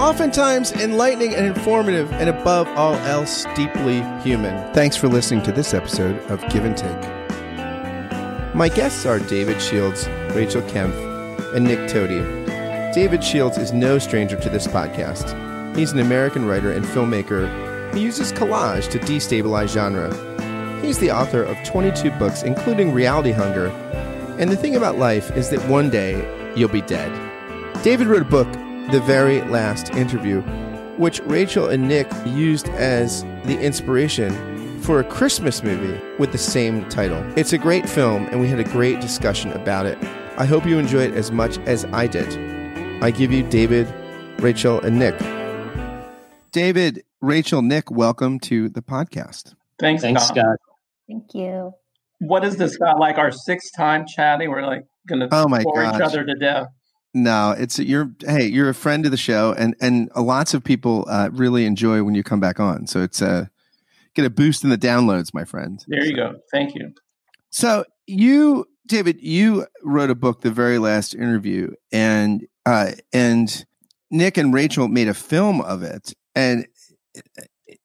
oftentimes enlightening and informative, and above all else, deeply human. Thanks for listening to this episode of Give and Take. My guests are David Shields, Rachel Kempf, and Nick Toti. David Shields is no stranger to this podcast. He's an American writer and filmmaker who uses collage to destabilize genre. He's the author of 22 books, including Reality Hunger. And the thing about life is that one day you'll be dead. David wrote a book, The Very Last Interview, which Rachel and Nick used as the inspiration for a Christmas movie with the same title. It's a great film, and we had a great discussion about it. I hope you enjoy it as much as I did. I give you David, Rachel, and Nick. David, Rachel, Nick, welcome to the podcast. Thanks, Thanks, Scott. Scott. Thank you. What is this, Scott? Like our sixth time chatting? We're like going to Oh my bore each other to death. No, it's you're hey, you're a friend of the show, and and lots of people uh, really enjoy when you come back on. So it's uh, get a boost in the downloads, my friend. There you go. Thank you. So you, David, you wrote a book, The Very Last Interview, and uh, and Nick and Rachel made a film of it. And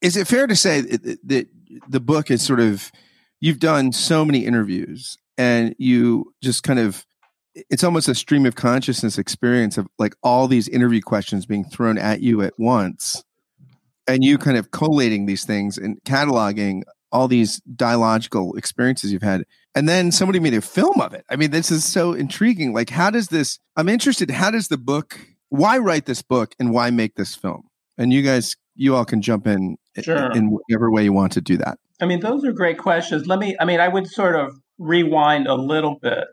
is it fair to say that that the book is sort of you've done so many interviews, and you just kind of it's almost a stream of consciousness experience of like all these interview questions being thrown at you at once, and you kind of collating these things and cataloging all these dialogical experiences you've had. And then somebody made a film of it. I mean this is so intriguing. Like how does this i'm interested how does the book why write this book and why make this film? And you guys you all can jump in Sure. in whatever way you want to do that. I mean, those are great questions. Let me, I mean, I would sort of rewind a little bit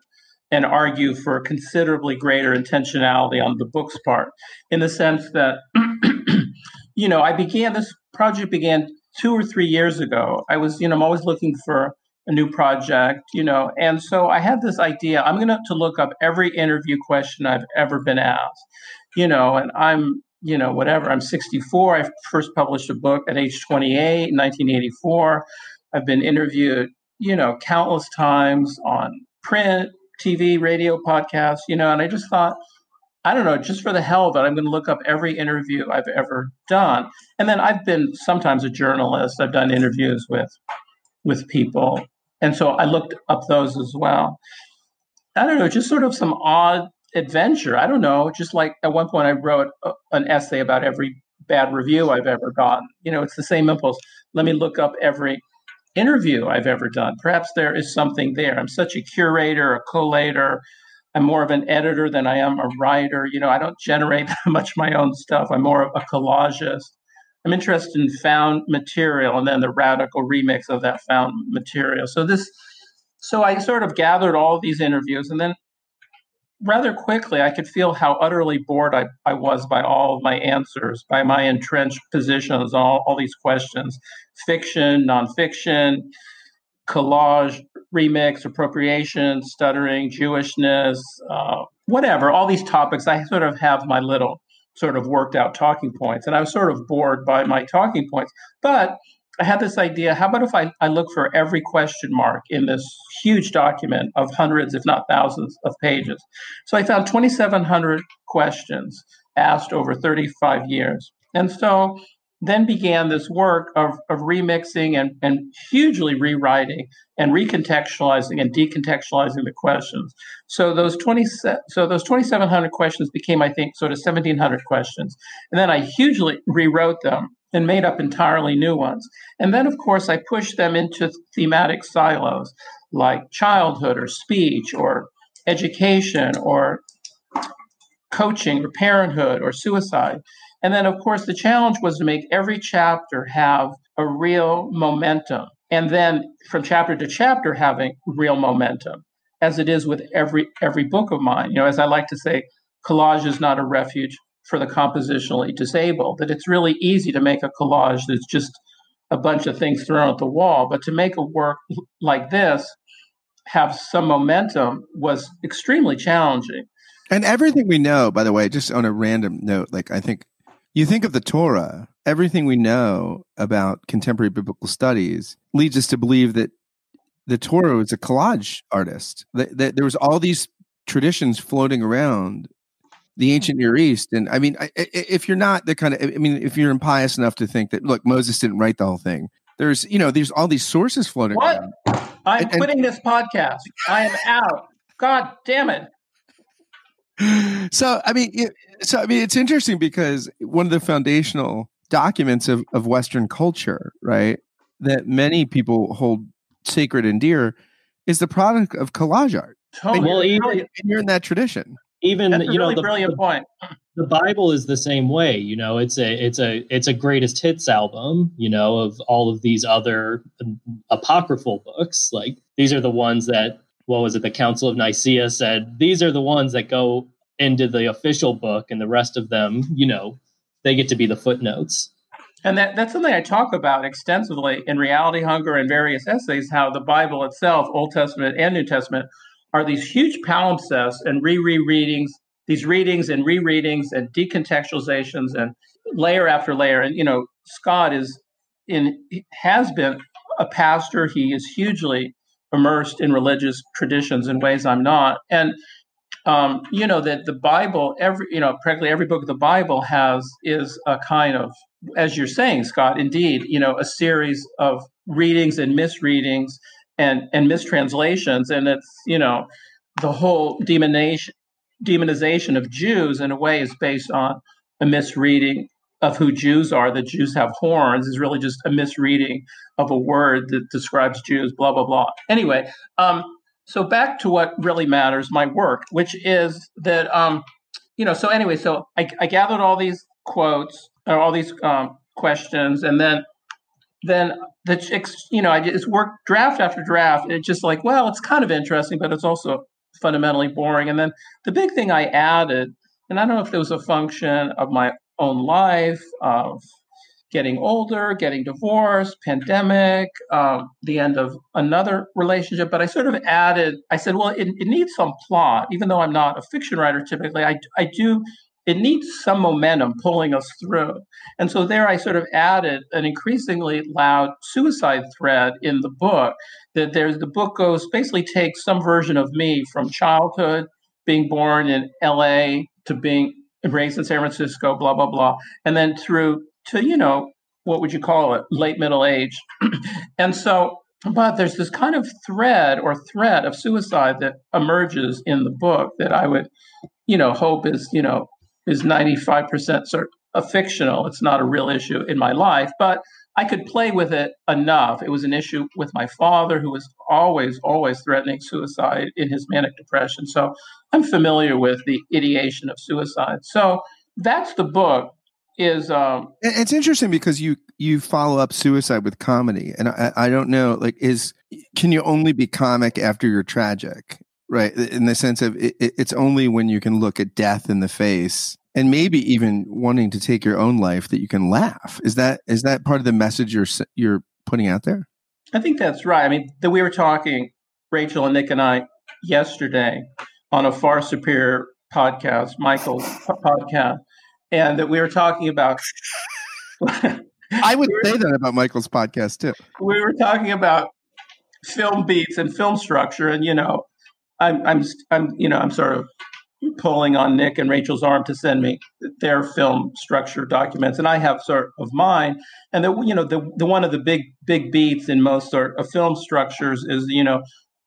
and argue for considerably greater intentionality on the book's part in the sense that, you know, I began this project began two or three years ago. I was, you know, I'm always looking for a new project, you know, and so I had this idea. I'm going to to look up every interview question I've ever been asked, you know, and I'm, you know, whatever. I'm 64. I first published a book at age 28 in 1984. I've been interviewed, you know, countless times on print, TV, radio, podcasts, you know, and I just thought, I don't know, just for the hell of it, I'm going to look up every interview I've ever done. And then I've been sometimes a journalist. I've done interviews with with people. And so I looked up those as well. I don't know, just sort of some odd adventure. I don't know, just like at one point I wrote a, an essay about every bad review I've ever gotten. You know, it's the same impulse. Let me look up every interview I've ever done. Perhaps there is something there. I'm such a curator, a collator. I'm more of an editor than I am a writer. You know, I don't generate much of my own stuff. I'm more of a collagist. I'm interested in found material and then the radical remix of that found material. So this so I sort of gathered all these interviews and then rather quickly I could feel how utterly bored I, I was by all of my answers, by my entrenched positions, all, all these questions. Fiction, nonfiction, collage, remix, appropriation, stuttering, Jewishness, uh, whatever, all these topics. I sort of have my little sort of worked out talking points. And I was sort of bored by my talking points. But I had this idea how about if I, I look for every question mark in this huge document of hundreds, if not thousands, of pages? So I found 2,700 questions asked over 35 years. And so then began this work of, of remixing and, and hugely rewriting and recontextualizing and decontextualizing the questions. So those 20 so those 2700 questions became I think sort of 1700 questions. And then I hugely rewrote them and made up entirely new ones. And then of course I pushed them into thematic silos like childhood or speech or education or coaching or parenthood or suicide. And then, of course, the challenge was to make every chapter have a real momentum. And then from chapter to chapter, having real momentum, as it is with every every book of mine. You know, as I like to say, collage is not a refuge for the compositionally disabled, that it's really easy to make a collage that's just a bunch of things thrown at the wall. But to make a work like this have some momentum was extremely challenging. And everything we know, by the way, just on a random note, like I think you think of the Torah, everything we know about contemporary biblical studies leads us to believe that the Torah was a collage artist. That, that there was all these traditions floating around the ancient Near East. And I mean, if you're not the kind of, I mean, if you're impious enough to think that, look, Moses didn't write the whole thing, there's, you know, there's all these sources floating what? around. I'm and, quitting and, this podcast. I am out. God damn it. So, I mean, it, so, I mean, it's interesting because one of the foundational documents of, of Western culture, right, that many people hold sacred and dear is the product of collage art. Totally. And, well, you're, and you're in that tradition even That's you know really the, brilliant point. The Bible is the same way. You know, it's a it's a it's a greatest hits album. You know, of all of these other um, apocryphal books. Like these are the ones that what was it? The Council of Nicaea said these are the ones that go into the official book, and the rest of them, you know, they get to be the footnotes. And that, that's something I talk about extensively in Reality Hunger and various essays, how the Bible itself, Old Testament and New Testament, are these huge palimpsests and re-readings, these readings and re-readings and decontextualizations and layer after layer. And you know, Scott is in has been a pastor. He is hugely immersed in religious traditions in ways I'm not. And um, you know that the Bible, every you know, practically every book of the Bible has is a kind of, as you're saying, Scott, indeed, you know, a series of readings and misreadings and and mistranslations and it's you know the whole demonization demonization of Jews in a way is based on a misreading of who Jews are. That Jews have horns is really just a misreading of a word that describes Jews. Blah blah blah. Anyway, um, so back to what really matters, my work, which is that um, you know. So anyway, so I, I gathered all these quotes, all these um, questions, and then then the chicks, you know I just worked draft after draft. It's just like, well, it's kind of interesting, but it's also fundamentally boring. And then the big thing I added, and I don't know if it was a function of my own life, of getting older, getting divorced, pandemic, um, the end of another relationship, but I sort of added. I said, well, it, it needs some plot, even though I'm not a fiction writer typically. I I do it needs some momentum pulling us through. And so there I sort of added an increasingly loud suicide thread in the book that there's the book goes basically takes some version of me from childhood, being born in LA to being raised in San Francisco, blah, blah, blah. And then through to, you know, what would you call it? Late middle age. and so but there's this kind of thread or threat of suicide that emerges in the book that I would, you know, hope is, you know, is 95% sort of fictional. It's not a real issue in my life, but I could play with it enough. It was an issue with my father, who was always, always threatening suicide in his manic depression. So I'm familiar with the ideation of suicide. So that's the book. Is um, it's interesting because you you follow up suicide with comedy, and I, I don't know, like, is can you only be comic after you're tragic? Right in the sense of it, it's only when you can look at death in the face and maybe even wanting to take your own life that you can laugh. Is that is that part of the message you're you're putting out there? I think that's right. I mean that we were talking rachel and nick and i yesterday on a far superior podcast michael's podcast and that we were talking about i would say that about michael's podcast too. We were talking about film beats and film structure and you know I'm, I'm, I'm, you know, I'm sort of pulling on Nick and Rachel's arm to send me their film structure documents, and I have sort of mine. And the, you know, the, the one of the big, big beats in most sort of film structures is, you know,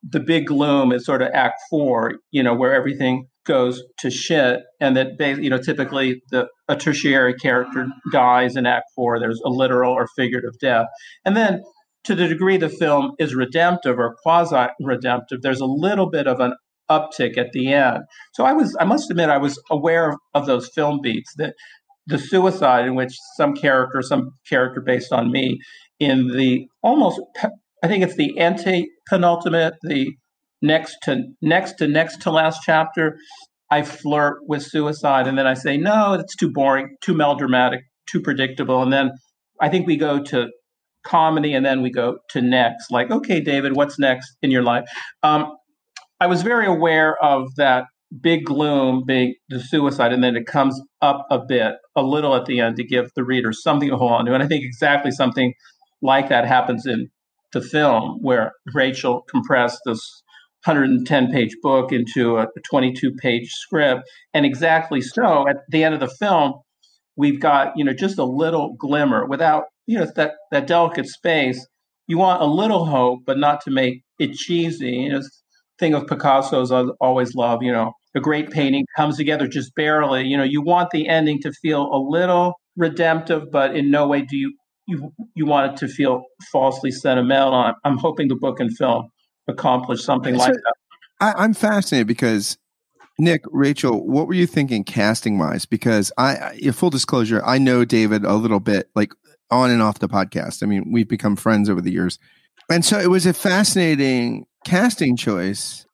the big gloom is sort of Act Four, you know, where everything goes to shit, and that, you know, typically the a tertiary character dies in Act Four. There's a literal or figurative death, and then to the degree the film is redemptive or quasi redemptive, there's a little bit of an uptick at the end. So I was, I must admit, I was aware of, of those film beats that the suicide in which some character, some character based on me, in the almost, I think it's the anti penultimate, the next to next to next to last chapter, I flirt with suicide, and then I say, no, it's too boring, too melodramatic, too predictable, and then I think we go to comedy, and then we go to next. Like, okay, David, what's next in your life? Um, I was very aware of that big gloom being the suicide, and then it comes up a bit, a little at the end to give the reader something to hold on to. And I think exactly something like that happens in the film, where Rachel compressed this 110 page book into a 22 page script. And exactly so, at the end of the film, we've got, you know, just a little glimmer without, you know, that, that delicate space. You want a little hope, but not to make it cheesy. You know, thing of Picasso's I always love, you know, a great painting comes together just barely. You know, you want the ending to feel a little redemptive, but in no way do you you you want it to feel falsely sentimental. I'm, I'm hoping the book and film accomplish something so like that. I, I'm fascinated because Nick, Rachel, what were you thinking casting wise? Because I, I, full disclosure, I know David a little bit, like on and off the podcast. I mean, we've become friends over the years, and so it was a fascinating casting choice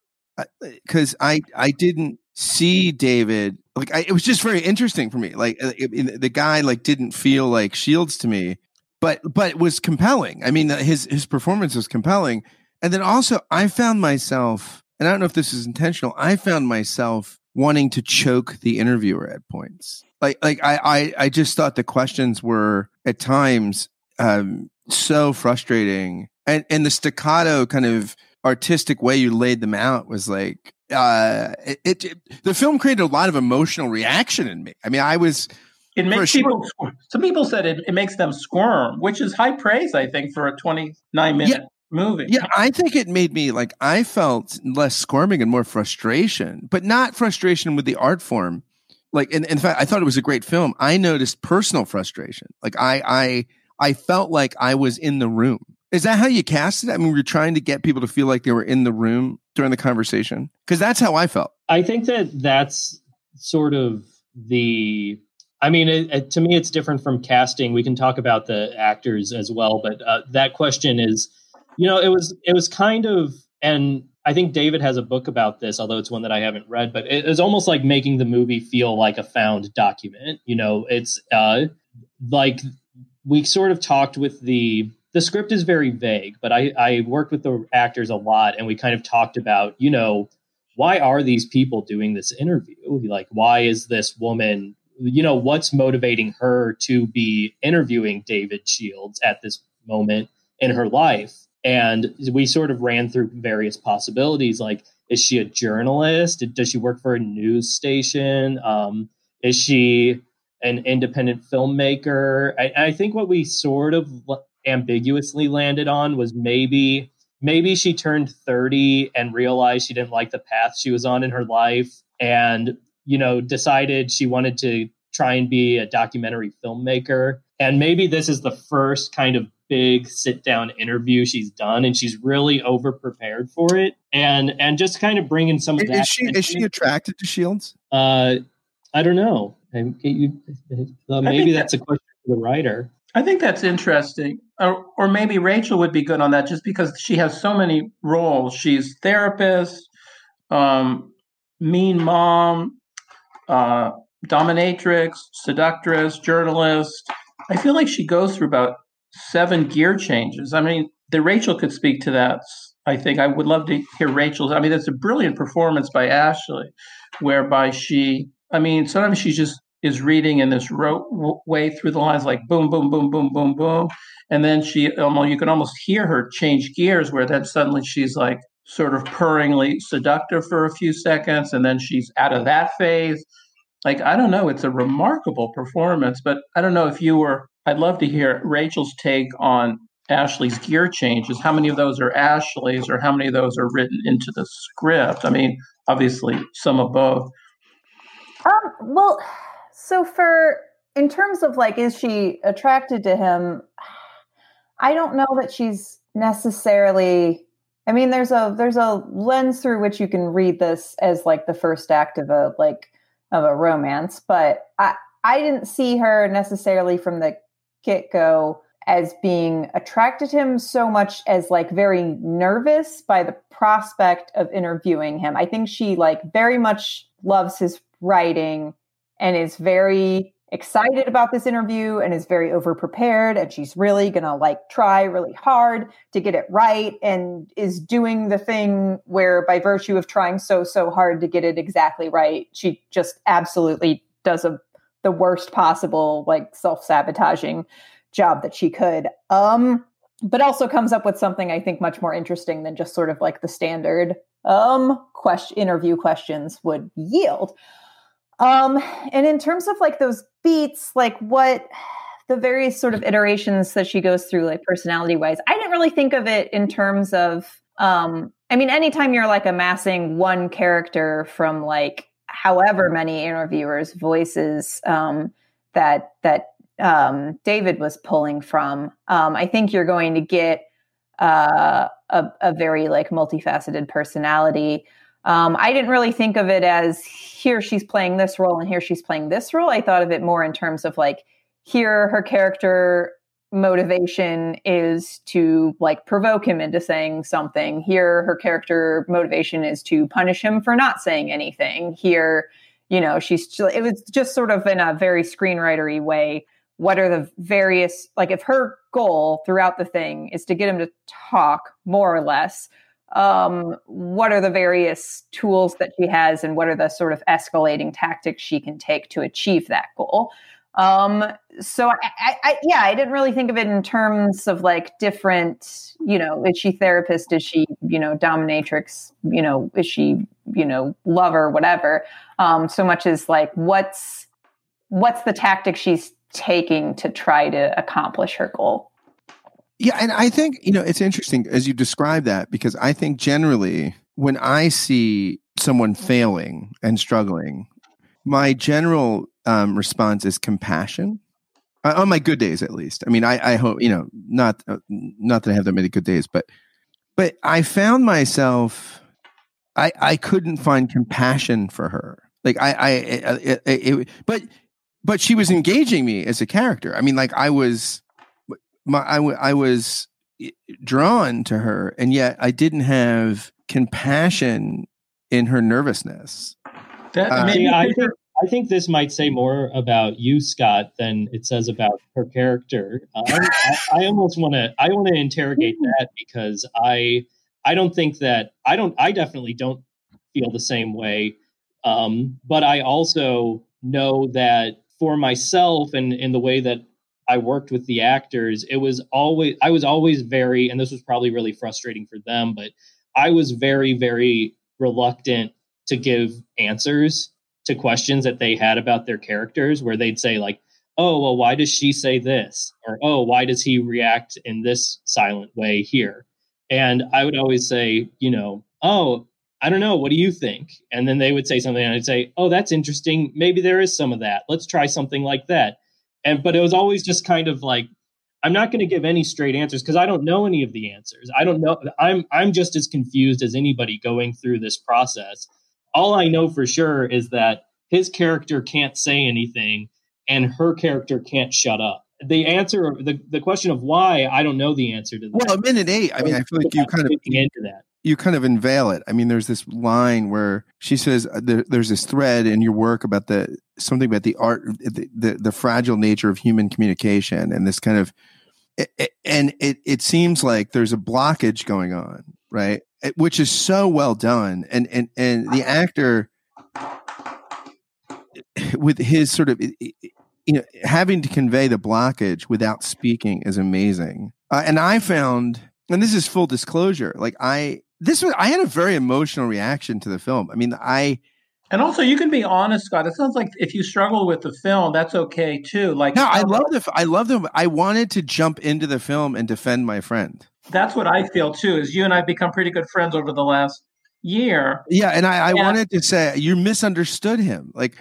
because uh, I I didn't see David like I, it was just very interesting for me. Like uh, it, it, the guy like didn't feel like Shields to me, but but it was compelling. I mean, his his performance was compelling, and then also I found myself, and I don't know if this is intentional. I found myself wanting to choke the interviewer at points. Like like I I, I just thought the questions were at times um, so frustrating, and and the staccato kind of artistic way you laid them out was like uh it, it, it, the film created a lot of emotional reaction in me. I mean i was it makes people some people said it, it makes them squirm which is high praise i think for a 29 minute yeah, movie yeah i think it made me like i felt less squirming and more frustration but not frustration with the art form like in, in fact i thought it was a great film i noticed personal frustration like i i i felt like i was in the room is that how you cast it? I mean, we're trying to get people to feel like they were in the room during the conversation because that's how I felt. I think that that's sort of the. I mean, it, it, to me, it's different from casting. We can talk about the actors as well, but uh, that question is, you know, it was it was kind of, and I think David has a book about this, although it's one that I haven't read. But it was almost like making the movie feel like a found document. You know, it's uh, like we sort of talked with the the script is very vague, but I, I worked with the actors a lot and we kind of talked about, you know, why are these people doing this interview? Like, why is this woman, you know, what's motivating her to be interviewing David Shields at this moment in her life? And we sort of ran through various possibilities like, is she a journalist? Does she work for a news station? Um, is she an independent filmmaker? I, I think what we sort of ambiguously landed on was maybe maybe she turned 30 and realized she didn't like the path she was on in her life and you know decided she wanted to try and be a documentary filmmaker and maybe this is the first kind of big sit down interview she's done and she's really over prepared for it and and just kind of bringing some of that is she is she attracted to shields uh i don't know I, you, uh, maybe that's a question for the writer I think that's interesting. Or, or maybe Rachel would be good on that just because she has so many roles. She's therapist, um, mean mom, uh, dominatrix, seductress, journalist. I feel like she goes through about seven gear changes. I mean, the Rachel could speak to that. I think I would love to hear Rachel's. I mean, it's a brilliant performance by Ashley, whereby she. I mean, sometimes she just is reading in this ro- way through the lines, like boom, boom, boom, boom, boom, boom, and then she almost you can almost hear her change gears, where then suddenly she's like sort of purringly seductive for a few seconds, and then she's out of that phase. Like I don't know, it's a remarkable performance, but I don't know if you were. I'd love to hear Rachel's take on Ashley's gear changes. How many of those are Ashley's, or how many of those are written into the script? I mean, obviously some of both. Um, well, so for in terms of like is she attracted to him? I don't know that she's necessarily I mean there's a there's a lens through which you can read this as like the first act of a like of a romance, but I I didn't see her necessarily from the get go as being attracted to him so much as like very nervous by the prospect of interviewing him. I think she like very much loves his writing and is very excited about this interview and is very over prepared and she's really going to like try really hard to get it right and is doing the thing where by virtue of trying so so hard to get it exactly right she just absolutely does a the worst possible like self-sabotaging job that she could. Um but also comes up with something i think much more interesting than just sort of like the standard um question interview questions would yield. Um, and in terms of like those beats, like what the various sort of iterations that she goes through, like personality wise, I didn't really think of it in terms of, um, I mean, anytime you're like amassing one character from like however many interviewers' voices um, that that um, David was pulling from, um, I think you're going to get uh, a, a very like multifaceted personality. Um, I didn't really think of it as here she's playing this role and here she's playing this role. I thought of it more in terms of like here her character motivation is to like provoke him into saying something. Here her character motivation is to punish him for not saying anything. Here, you know, she's it was just sort of in a very screenwritery way. What are the various like if her goal throughout the thing is to get him to talk more or less um, what are the various tools that she has and what are the sort of escalating tactics she can take to achieve that goal um, so I, I, I, yeah i didn't really think of it in terms of like different you know is she therapist? Is she you know dominatrix? You know is she you know lover whatever? Um, so much as like what's what's the tactic she's taking to try to accomplish her goal? Yeah, and I think, you know, it's interesting as you describe that because I think generally when I see someone failing and struggling, my general um, response is compassion. Uh, on my good days, at least. I mean, I, I hope you know, not uh, not that I have that many good days, but but I found myself, I I couldn't find compassion for her. Like I I, it, it, it, but but she was engaging me as a character. I mean, like I was my I, w- I was drawn to her and yet i didn't have compassion in her nervousness that, uh, See, I, think, I think this might say more about you scott than it says about her character. Uh, I, I almost want to i want to interrogate that because i i don't think that i don't i definitely don't feel the same way. Um, but i also know that for myself and in the way that I worked with the actors, it was always I was always very, and this was probably really frustrating for them, but I was very, very reluctant to give answers to questions that they had about their characters, where they'd say like, "Oh, well, why does she say this?" or "Oh, why does he react in this silent way here?" And I would always say, you know, "Oh, I don't know. What do you think?" And then they would say something, and I'd say, "Oh, that's interesting. Maybe there is some of that. Let's try something like that." and but it was always just kind of like i'm not going to give any straight answers because i don't know any of the answers i don't know i'm i'm just as confused as anybody going through this process all i know for sure is that his character can't say anything and her character can't shut up the answer the, the question of why i don't know the answer to that well a minute eight i mean i feel like you kind of into that you kind of unveil it. I mean, there's this line where she says uh, there, there's this thread in your work about the something about the art, the, the, the fragile nature of human communication, and this kind of, and it it seems like there's a blockage going on, right? Which is so well done, and and and the actor with his sort of you know having to convey the blockage without speaking is amazing. Uh, and I found and this is full disclosure like i this was I had a very emotional reaction to the film. I mean, I and also you can be honest, Scott. It sounds like if you struggle with the film, that's okay too. Like no, I love the I love the I wanted to jump into the film and defend my friend. That's what I feel too. Is you and I've become pretty good friends over the last year. Yeah, and I, I wanted to say you misunderstood him. Like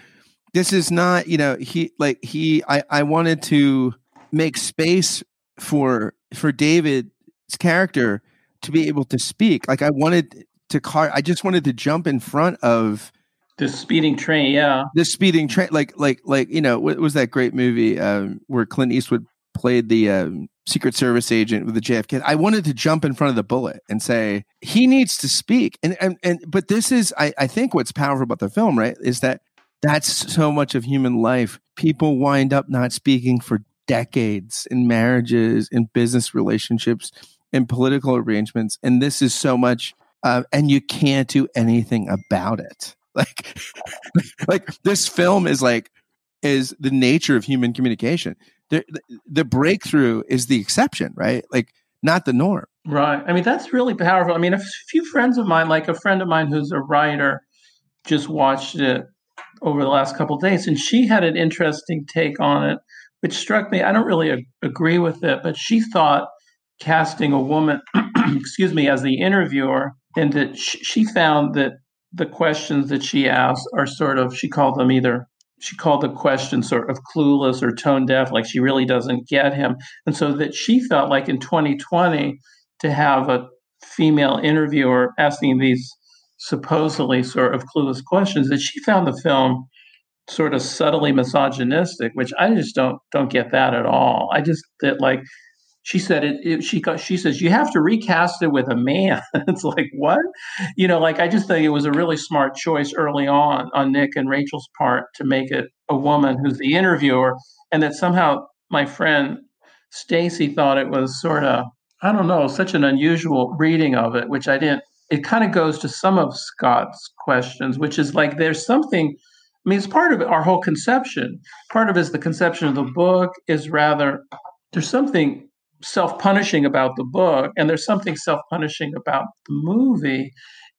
this is not you know he like he I I wanted to make space for for David's character to be able to speak. Like I wanted to car. I just wanted to jump in front of the speeding train. Yeah, the speeding train. Like like like you know what was that great movie um, where Clint Eastwood played the um, Secret Service agent with the JFK. I wanted to jump in front of the bullet and say he needs to speak. And and and but this is I I think what's powerful about the film right is that that's so much of human life. People wind up not speaking for decades in marriages, in business relationships, in political arrangements. And this is so much, uh, and you can't do anything about it. Like, like this film is like, is the nature of human communication. The, the, breakthrough is the exception, right? Like, not the norm. Right. I mean, that's really powerful. I mean, a few friends of mine, like a friend of mine who's a writer, just watched it over the last couple days, and she had an interesting take on it, which struck me. I don't really a- agree with it, but she thought casting a woman, excuse me, as the interviewer, and that sh- she found that the questions that she asked are sort of she called them either she called the question sort of clueless or tone deaf like she really doesn't get him. And so that she felt like in 2020 to have a female interviewer asking these supposedly sort of clueless questions that she found the film sort of subtly misogynistic which i just don't don't get that at all. I just that like she said it, it, she she says you have to recast it with a man it's like what you know like i just think it was a really smart choice early on on nick and rachel's part to make it a woman who's the interviewer and that somehow my friend stacy thought it was sort of i don't know such an unusual reading of it which i didn't it kind of goes to some of scott's questions which is like there's something I mean, it's part of our whole conception. Part of it is the conception of the book is rather there's something self-punishing about the book and there's something self-punishing about the movie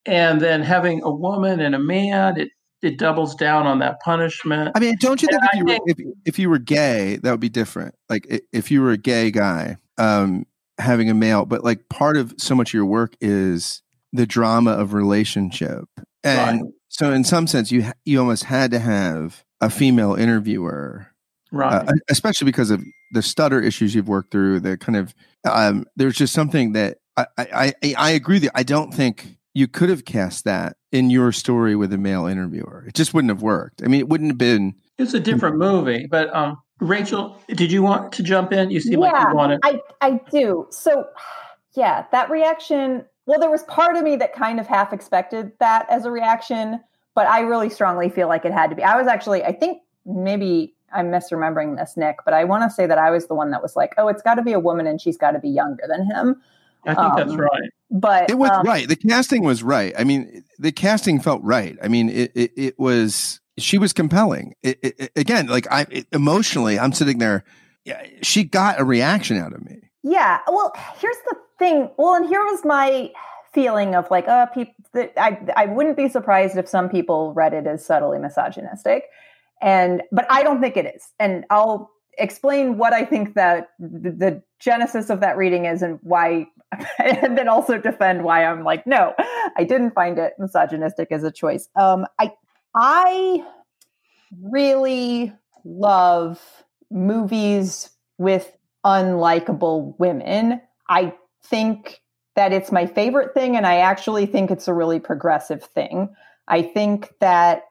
and then having a woman and a man it it doubles down on that punishment. I mean don't you think, if you, think were, if, if you were gay that would be different? Like if you were a gay guy um having a male but like part of so much of your work is the drama of relationship. And right. so in some sense you you almost had to have a female interviewer right. Uh, especially because of the stutter issues you've worked through the kind of um, there's just something that I, I i agree with you. I don't think you could have cast that in your story with a male interviewer. It just wouldn't have worked. I mean it wouldn't have been it's a different movie but um rachel did you want to jump in? You seem yeah, like you wanted i i do. So yeah that reaction well there was part of me that kind of half expected that as a reaction but i really strongly feel like it had to be. I was actually i think maybe I'm misremembering this, Nick, but I want to say that I was the one that was like, oh, it's got to be a woman and she's got to be younger than him. I think um, that's right. But it was um, right. The casting was right. I mean, the casting felt right. I mean, it it, it was she was compelling. It, it, again, like I emotionally, I'm sitting there. Yeah, she got a reaction out of me. Yeah. Well, here's the thing. Well, and here was my feeling of like, uh, people. I I wouldn't be surprised if some people read it as subtly misogynistic and but i don't think it is. And i'll explain what i think that the, the genesis of that reading is and why and then also defend why i'm like no i didn't find it misogynistic as a choice. Um i i really love movies with unlikable women. I think that it's my favorite thing and i actually think it's a really progressive thing. I think that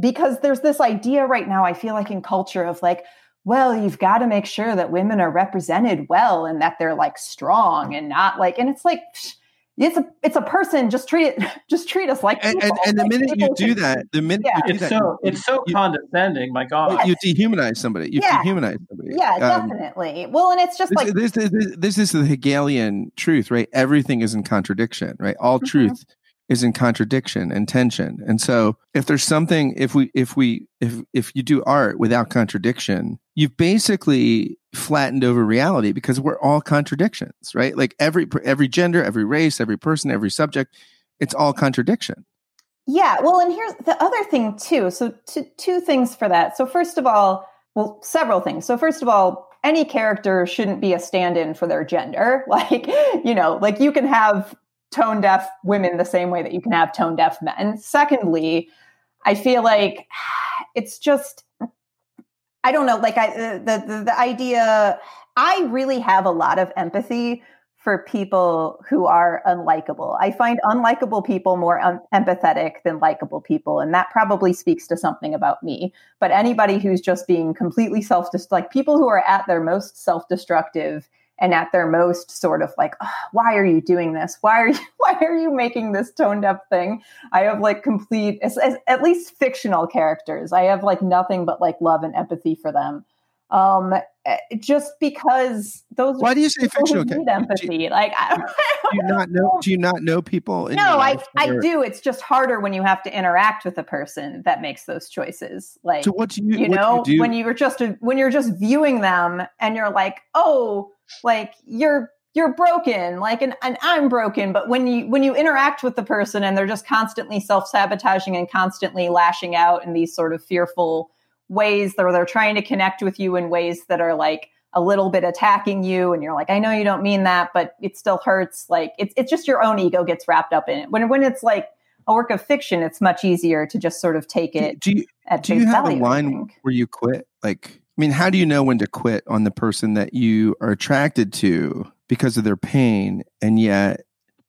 because there's this idea right now, I feel like in culture of like, well, you've got to make sure that women are represented well and that they're like strong and not like, and it's like, it's a it's a person. Just treat it. Just treat us like and, and, and, the minute you do that, the minute yeah. you do it's that, so it's so you, condescending. My God, yes. you dehumanize somebody. You yeah. dehumanize somebody. Yeah, um, definitely. Well, and it's just this, like this, this, this, is the Hegelian truth, right? Everything is in contradiction, right? All mm-hmm. truth is in contradiction and tension. And so if there's something if we if we if if you do art without contradiction, you've basically flattened over reality because we're all contradictions, right? Like every every gender, every race, every person, every subject, it's all contradiction. Yeah, well, and here's the other thing too. So two, two things for that. So first of all, well, several things. So first of all, any character shouldn't be a stand-in for their gender. Like, you know, like you can have tone deaf women the same way that you can have tone deaf men. Secondly, I feel like it's just I don't know, like I the the, the idea I really have a lot of empathy for people who are unlikable. I find unlikable people more un- empathetic than likable people, and that probably speaks to something about me. But anybody who's just being completely self like people who are at their most self destructive and at their most sort of like oh, why are you doing this? Why are you why are you making this toned up thing? I have like complete as, as, at least fictional characters. I have like nothing but like love and empathy for them um eh, just because those why do you say fictional need empathy do you, like I don't, do you not know do you not know people no i i do. It's just harder when you have to interact with a person that makes those choices. Like so what do you you know you when you're just a, when you're just viewing them and you're like oh like you're you're broken like and, and i'm broken but when you when you interact with the person and they're just constantly self-sabotaging and constantly lashing out in these sort of fearful ways that they're trying to connect with you in ways that are like a little bit attacking you and you're like i know you don't mean that but it still hurts like it's, it's just your own ego gets wrapped up in it when when it's like a work of fiction it's much easier to just sort of take it do, do you, do you have value, a line where you quit like I mean, how do you know when to quit on the person that you are attracted to because of their pain, and yet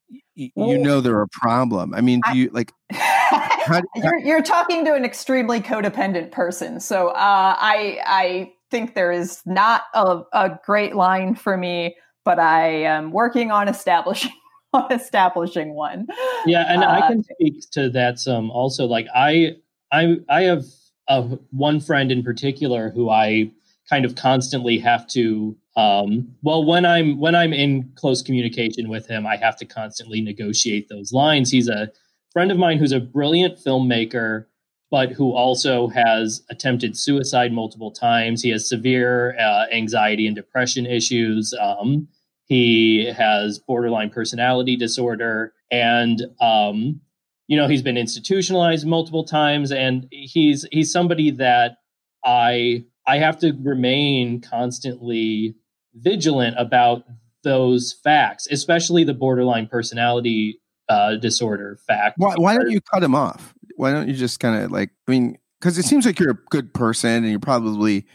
y- you know they're a problem? I mean, do you like? How, you're, you're talking to an extremely codependent person, so uh, I I think there is not a, a great line for me, but I am working on establishing on establishing one. Yeah, and uh, I can speak to that some also. Like I I I have of one friend in particular who I kind of constantly have to um, well when i'm when i'm in close communication with him i have to constantly negotiate those lines he's a friend of mine who's a brilliant filmmaker but who also has attempted suicide multiple times. He has severe uh, anxiety and depression issues. Um, he has borderline personality disorder and um, you know he's been institutionalized multiple times and he's he's somebody that i i have to remain constantly vigilant about those facts especially the borderline personality uh, disorder fact. Why, why don't you cut him off? Why don't you just kind of like i mean because it seems like you're a good person and you're probably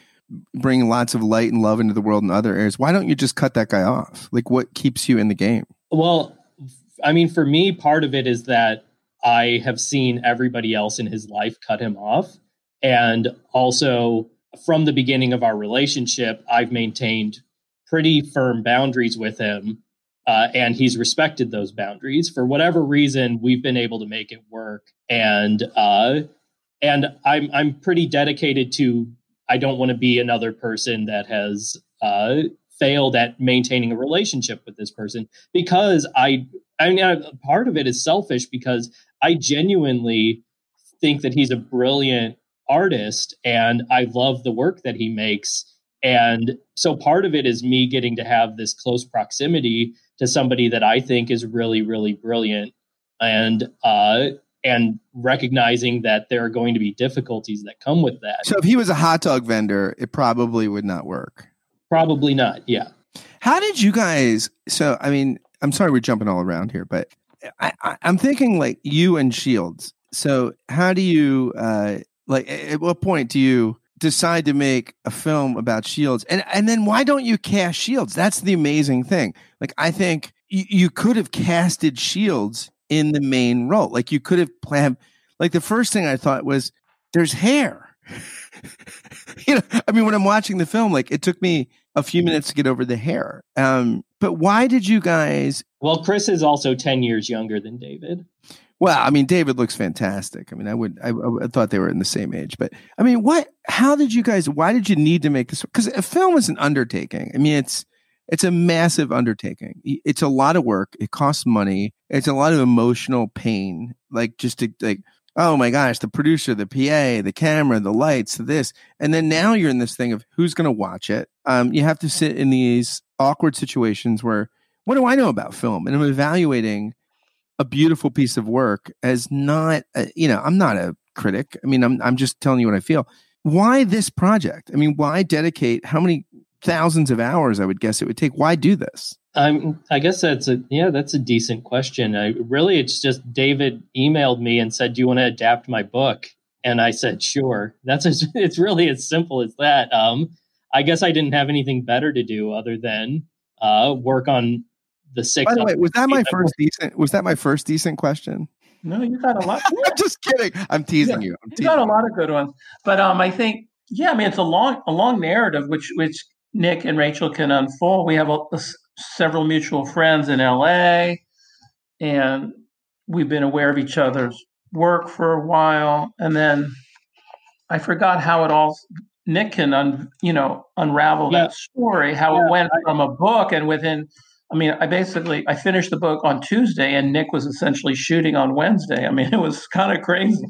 bringing lots of light and love into the world in other areas. Why don't you just cut that guy off? Like what keeps you in the game? Well i mean for me part of it is that I have seen everybody else in his life cut him off. And also, from the beginning of our relationship, I've maintained pretty firm boundaries with him. Uh, and he's respected those boundaries. For whatever reason, we've been able to make it work. And uh, and I'm I'm pretty dedicated to. I don't want to be another person that has uh, failed at maintaining a relationship with this person because I I mean, part of it is selfish because I genuinely think that he's a brilliant artist and I love the work that he makes. And so part of it is me getting to have this close proximity to somebody that I think is really, really brilliant and uh and recognizing that there are going to be difficulties that come with that. So if he was a hot dog vendor, it probably would not work. Probably not, yeah. How did you guys so I mean, I'm sorry we're jumping all around here, but I, i'm thinking like you and Shields. So how do you uh like at what point do you decide to make a film about Shields? And and then why don't you cast Shields? That's the amazing thing. Like I think you, you could have casted Shields in the main role. Like you could have planned like the first thing I thought was there's hair. you know, I mean when I'm watching the film like it took me a few minutes to get over the hair. Um but why did you guys? Well, Chris is also 10 years younger than David. Well, I mean, David looks fantastic. I mean, I would, I, I thought they were in the same age, but I mean, what, how did you guys, why did you need to make this? Because a film is an undertaking. I mean, it's, it's a massive undertaking. It's a lot of work. It costs money. It's a lot of emotional pain. Like just to like, oh my gosh, the producer, the PA, the camera, the lights, this, and then now you're in this thing of who's going to watch it. Um, you have to sit in these awkward situations where what do I know about film? And I'm evaluating a beautiful piece of work as not, a, you know, I'm not a critic. I mean, I'm I'm just telling you what I feel. Why this project? I mean, why dedicate how many thousands of hours? I would guess it would take. Why do this? I'm, I guess that's a yeah, that's a decent question. I really, it's just David emailed me and said, "Do you want to adapt my book?" And I said, "Sure." That's a, it's really as simple as that. Um, I guess I didn't have anything better to do other than uh, work on the six. By the way, was that my first decent? Was that my first decent question? No, you got a lot. I'm just kidding. I'm teasing yeah, you. I'm you got a lot of good ones, but um, I think yeah, I mean it's a long a long narrative, which which Nick and Rachel can unfold. We have a, a, several mutual friends in LA, and we've been aware of each other's work for a while. And then I forgot how it all Nick can un, you know unravel yeah. that story, how yeah, it went I, from a book and within I mean, I basically I finished the book on Tuesday and Nick was essentially shooting on Wednesday. I mean, it was kind of crazy.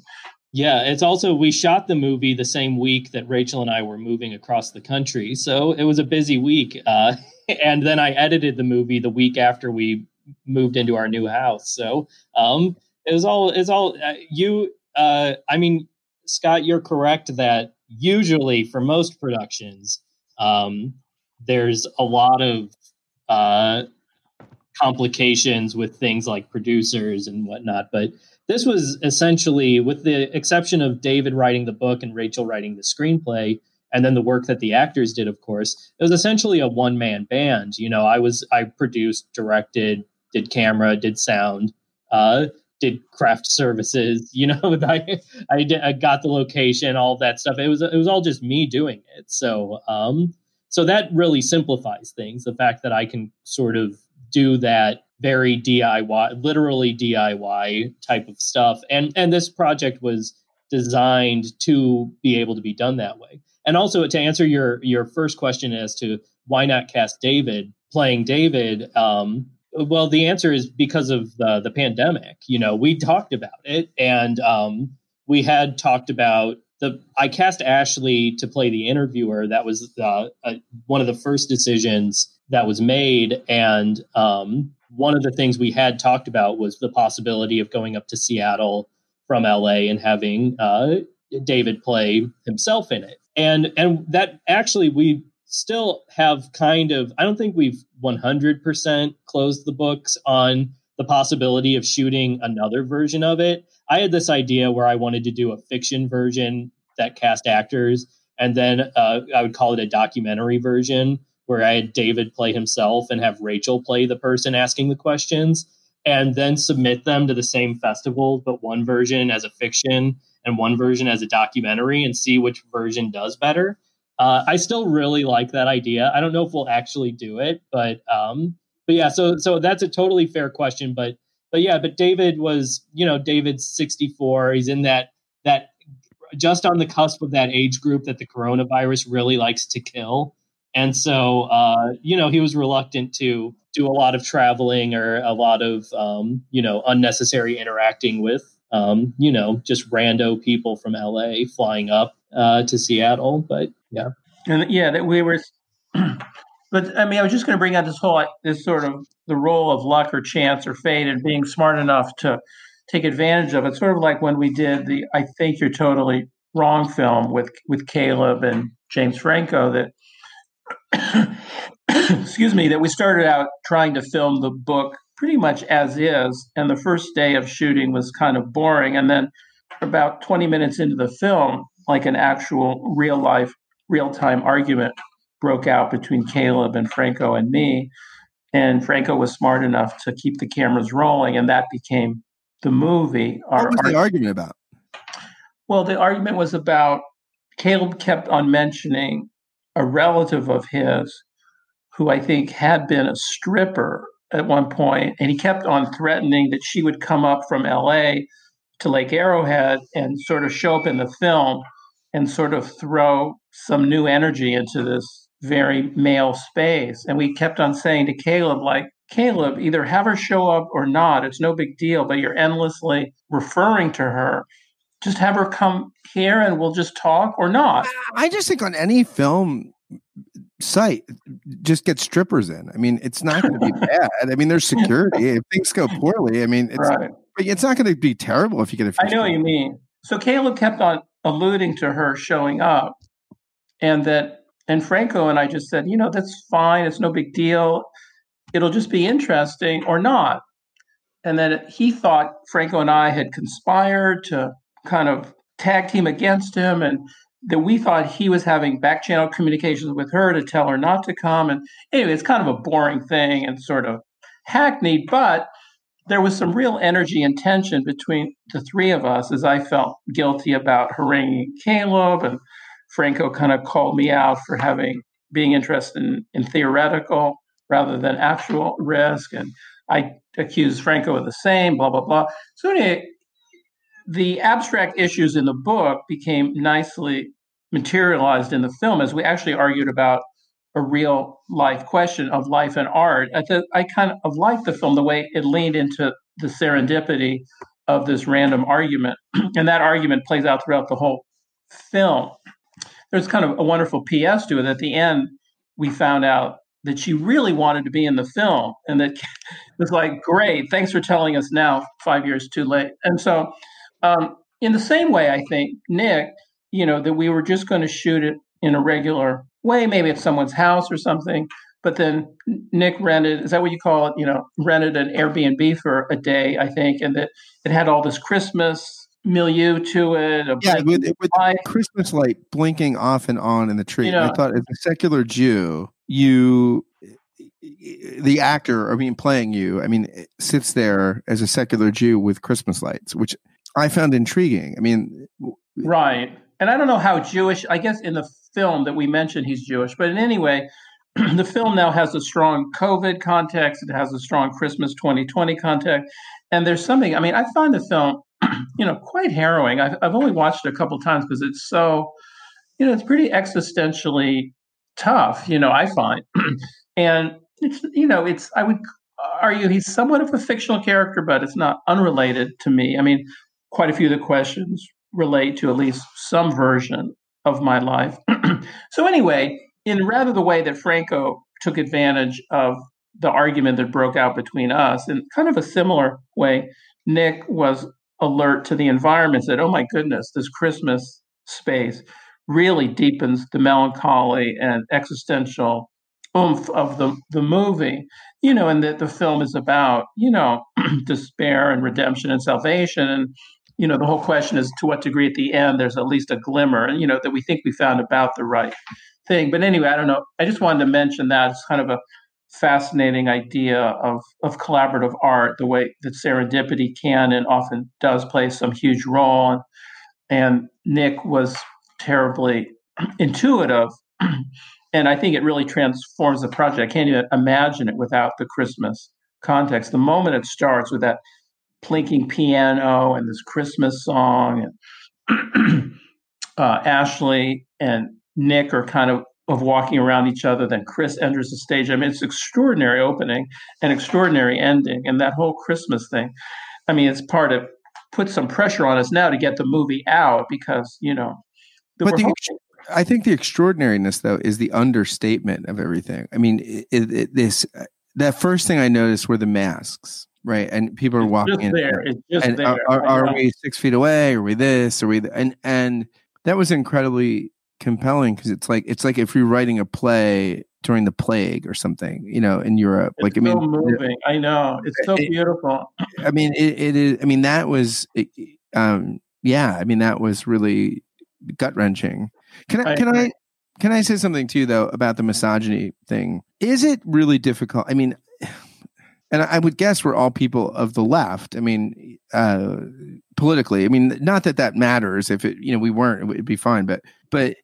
Yeah, it's also we shot the movie the same week that Rachel and I were moving across the country, so it was a busy week. Uh, and then I edited the movie the week after we moved into our new house. So um, it was all it's all uh, you. Uh, I mean, Scott, you're correct that usually for most productions, um, there's a lot of uh, complications with things like producers and whatnot, but this was essentially, with the exception of David writing the book and Rachel writing the screenplay, and then the work that the actors did, of course, it was essentially a one man band. You know, I was I produced, directed, did camera, did sound, uh, did craft services. You know, I I, did, I got the location, all that stuff. It was it was all just me doing it. So um, so that really simplifies things. The fact that I can sort of do that very DIY, literally DIY type of stuff. And and this project was designed to be able to be done that way. And also to answer your your first question as to why not cast David playing David, um, well, the answer is because of the the pandemic. You know, we talked about it, and um, we had talked about the. I cast Ashley to play the interviewer. That was uh, one of the first decisions that was made, and um, one of the things we had talked about was the possibility of going up to Seattle from LA and having uh, David play himself in it. And and that actually we still have kind of I don't think we've 100% closed the books on the possibility of shooting another version of it. I had this idea where I wanted to do a fiction version that cast actors and then uh, I would call it a documentary version where I had David play himself and have Rachel play the person asking the questions, and then submit them to the same festival, but one version as a fiction and one version as a documentary, and see which version does better. Uh, I still really like that idea. I don't know if we'll actually do it, but um, but yeah. So so that's a totally fair question, but but yeah. But David was you know David's sixty four. He's in that that just on the cusp of that age group that the coronavirus really likes to kill. And so, uh, you know, he was reluctant to do a lot of traveling or a lot of, um, you know, unnecessary interacting with, um, you know, just rando people from LA flying up uh, to Seattle. But yeah. And yeah, that we were. but I mean, I was just going to bring out this whole, this sort of the role of luck or chance or fate and being smart enough to take advantage of it. Sort of like when we did the I Think You're Totally Wrong film with, with Caleb and James Franco that excuse me, that we started out trying to film the book pretty much as is. And the first day of shooting was kind of boring. And then about 20 minutes into the film, like an actual real life, real time argument broke out between Caleb and Franco and me. And Franco was smart enough to keep the cameras rolling, and that became the movie. Our, what was the argument about? Well, the argument was about Caleb kept on mentioning a relative of his who I think had been a stripper at one point, and he kept on threatening that she would come up from LA to Lake Arrowhead and sort of show up in the film and sort of throw some new energy into this very male space. And we kept on saying to Caleb, like, Caleb, either have her show up or not. It's no big deal, but you're endlessly referring to her just have her come here and we'll just talk or not. I just think on any film site, just get strippers in. I mean, it's not going to be bad. I mean, there's security. if things go poorly, I mean, it's, right. it's not going to be terrible if you get a. I know what you mean. So Caleb kept on alluding to her showing up, and that, and Franco and I just said, you know, that's fine. It's no big deal. It'll just be interesting or not. And then he thought Franco and I had conspired to kind of tag team against him and that we thought he was having back channel communications with her to tell her not to come. And anyway, it's kind of a boring thing and sort of hackneyed, but there was some real energy and tension between the three of us as I felt guilty about haranguing Caleb and Franco kind of called me out for having being interested in, in theoretical rather than actual risk. And I accused Franco of the same, blah, blah, blah. So, anyway, the abstract issues in the book became nicely materialized in the film as we actually argued about a real life question of life and art. I, th- I kind of liked the film the way it leaned into the serendipity of this random argument. and that argument plays out throughout the whole film. There's kind of a wonderful PS to it. At the end, we found out that she really wanted to be in the film. And that it was like, great, thanks for telling us now, five years too late. And so, um, in the same way, I think, Nick, you know, that we were just going to shoot it in a regular way, maybe at someone's house or something. But then Nick rented, is that what you call it? You know, rented an Airbnb for a day, I think, and that it had all this Christmas milieu to it. Yeah, with, with the Christmas light blinking off and on in the tree. You know, I thought as a secular Jew, you the actor, I mean, playing you, I mean, eh, sits there as a secular Jew with Christmas lights, which I found intriguing. I mean, right. And I don't know how Jewish, I guess in the film that we mentioned, he's Jewish, but in any way, the film now has a strong COVID context. It has a strong Christmas 2020 context. And there's something, I mean, I find the film, you know, quite harrowing. I've, I've only watched it a couple times because it's so, you know, it's pretty existentially tough, you know, I find. and it's, you know, it's, I would argue he's somewhat of a fictional character, but it's not unrelated to me. I mean, quite a few of the questions relate to at least some version of my life. so, anyway, in rather the way that Franco took advantage of the argument that broke out between us, in kind of a similar way, Nick was alert to the environment, said, Oh my goodness, this Christmas space really deepens the melancholy and existential oomph of the, the movie, you know, and that the film is about, you know, despair and redemption and salvation. And, you know, the whole question is to what degree at the end there's at least a glimmer, you know, that we think we found about the right thing. But anyway, I don't know. I just wanted to mention that it's kind of a fascinating idea of, of collaborative art, the way that serendipity can and often does play some huge role. And Nick was terribly intuitive. And I think it really transforms the project. I can't even imagine it without the Christmas context. The moment it starts with that plinking piano and this Christmas song, and uh, Ashley and Nick are kind of of walking around each other. Then Chris enters the stage. I mean, it's extraordinary opening and extraordinary ending, and that whole Christmas thing. I mean, it's part of put some pressure on us now to get the movie out because you know. but the, I think the extraordinariness, though, is the understatement of everything. I mean, it, it, this uh, that first thing I noticed were the masks, right? And people are it's walking in, there. It's just and there. Are, are, are we six feet away? Are we this? Are we? Th- and and that was incredibly compelling because it's like it's like if you're writing a play during the plague or something, you know, in Europe. It's like I mean, moving. I know it's so it, beautiful. I mean, it, it is. I mean, that was, um, yeah. I mean, that was really gut wrenching. Can I, I can I can I say something too though about the misogyny thing? Is it really difficult? I mean, and I would guess we're all people of the left. I mean, uh, politically. I mean, not that that matters. If it, you know, we weren't, it would be fine. But but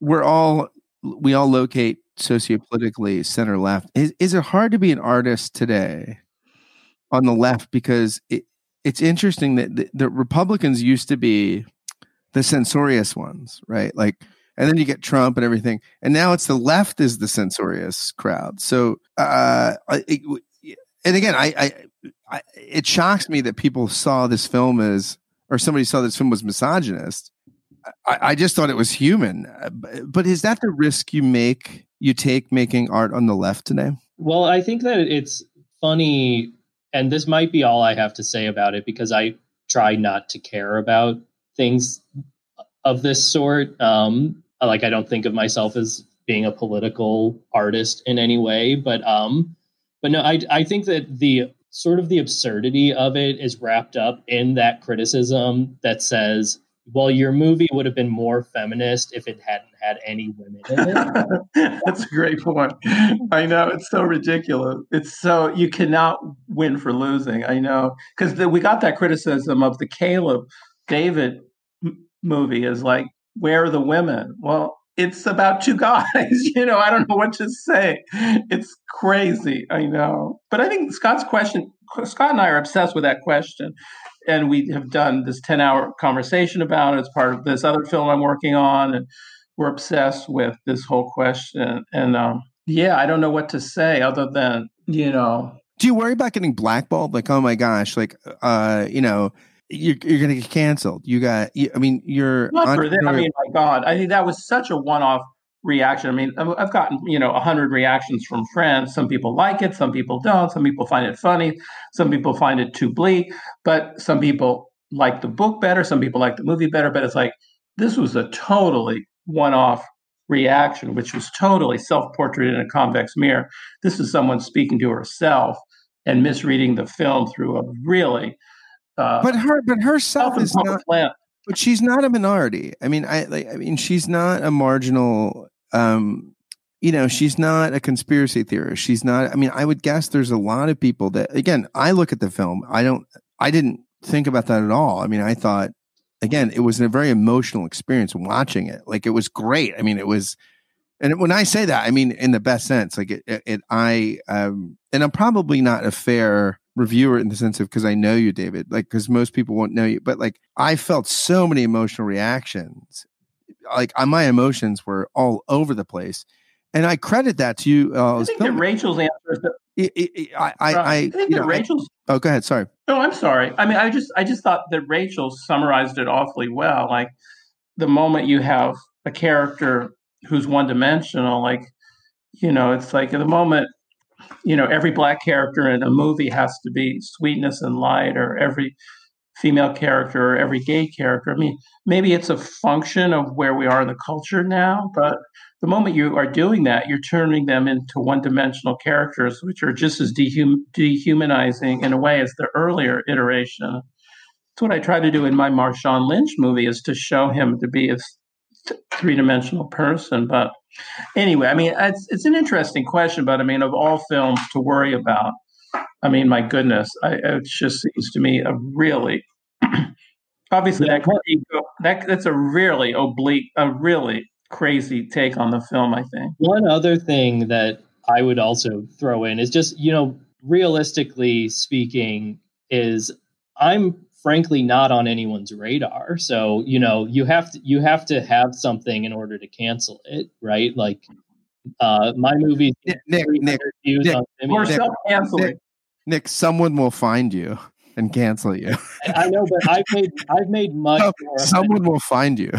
we're all we all locate sociopolitically center left. Is is it hard to be an artist today on the left because it, it's interesting that the, the Republicans used to be the censorious ones, right? Like, and then you get Trump and everything, and now it's the left is the censorious crowd. So, uh, it, and again, I, I, I, it shocks me that people saw this film as, or somebody saw this film was misogynist. I, I just thought it was human. Uh, but is that the risk you make, you take making art on the left today? Well, I think that it's funny, and this might be all I have to say about it because I try not to care about things of this sort. Um, like I don't think of myself as being a political artist in any way, but um, but no, I I think that the sort of the absurdity of it is wrapped up in that criticism that says, well, your movie would have been more feminist if it hadn't had any women in it. That's a great point. I know it's so ridiculous. It's so you cannot win for losing. I know because we got that criticism of the Caleb David movie is like, where are the women? Well, it's about two guys. You know, I don't know what to say. It's crazy. I know. But I think Scott's question, Scott and I are obsessed with that question. And we have done this 10 hour conversation about it. It's part of this other film I'm working on. And we're obsessed with this whole question. And um, yeah, I don't know what to say other than, you know. Do you worry about getting blackballed? Like, oh my gosh, like, uh, you know, you're, you're going to get canceled. You got, I mean, you're not for that. I mean, my God, I think that was such a one-off reaction. I mean, I've gotten you know a hundred reactions from friends. Some people like it, some people don't. Some people find it funny, some people find it too bleak, but some people like the book better. Some people like the movie better. But it's like this was a totally one-off reaction, which was totally self-portrait in a convex mirror. This is someone speaking to herself and misreading the film through a really uh, but her, but herself is not. Plant. But she's not a minority. I mean, I, like, I mean, she's not a marginal. Um, you know, she's not a conspiracy theorist. She's not. I mean, I would guess there's a lot of people that. Again, I look at the film. I don't. I didn't think about that at all. I mean, I thought, again, it was a very emotional experience watching it. Like it was great. I mean, it was. And when I say that, I mean in the best sense. Like it, it, it I, um, and I'm probably not a fair reviewer in the sense of because I know you, David, like because most people won't know you, but like I felt so many emotional reactions. Like my emotions were all over the place, and I credit that to you. Uh, I think that Rachel's answer is. It, it, I, I, I, I think that know, Rachel's. I, oh, go ahead. Sorry. No, I'm sorry. I mean, I just, I just thought that Rachel summarized it awfully well. Like the moment you have a character who's one dimensional, like you know, it's like at the moment you know, every black character in a movie has to be sweetness and light, or every female character or every gay character. I mean, maybe it's a function of where we are in the culture now, but the moment you are doing that, you're turning them into one dimensional characters, which are just as dehum- dehumanizing in a way as the earlier iteration. That's what I try to do in my Marshawn Lynch movie is to show him to be a three dimensional person. But anyway, I mean, it's, it's an interesting question, but I mean, of all films to worry about, I mean, my goodness, I, it just seems to me a really, obviously that, that that's a really oblique, a really crazy take on the film. I think one other thing that I would also throw in is just you know, realistically speaking, is I'm frankly not on anyone's radar. So, you know, you have to you have to have something in order to cancel it, right? Like uh my movie Nick, Nick, Nick, Nick, or self-canceling. Nick, Nick, someone will find you and cancel you. I know, but I've made I've made much someone will find you.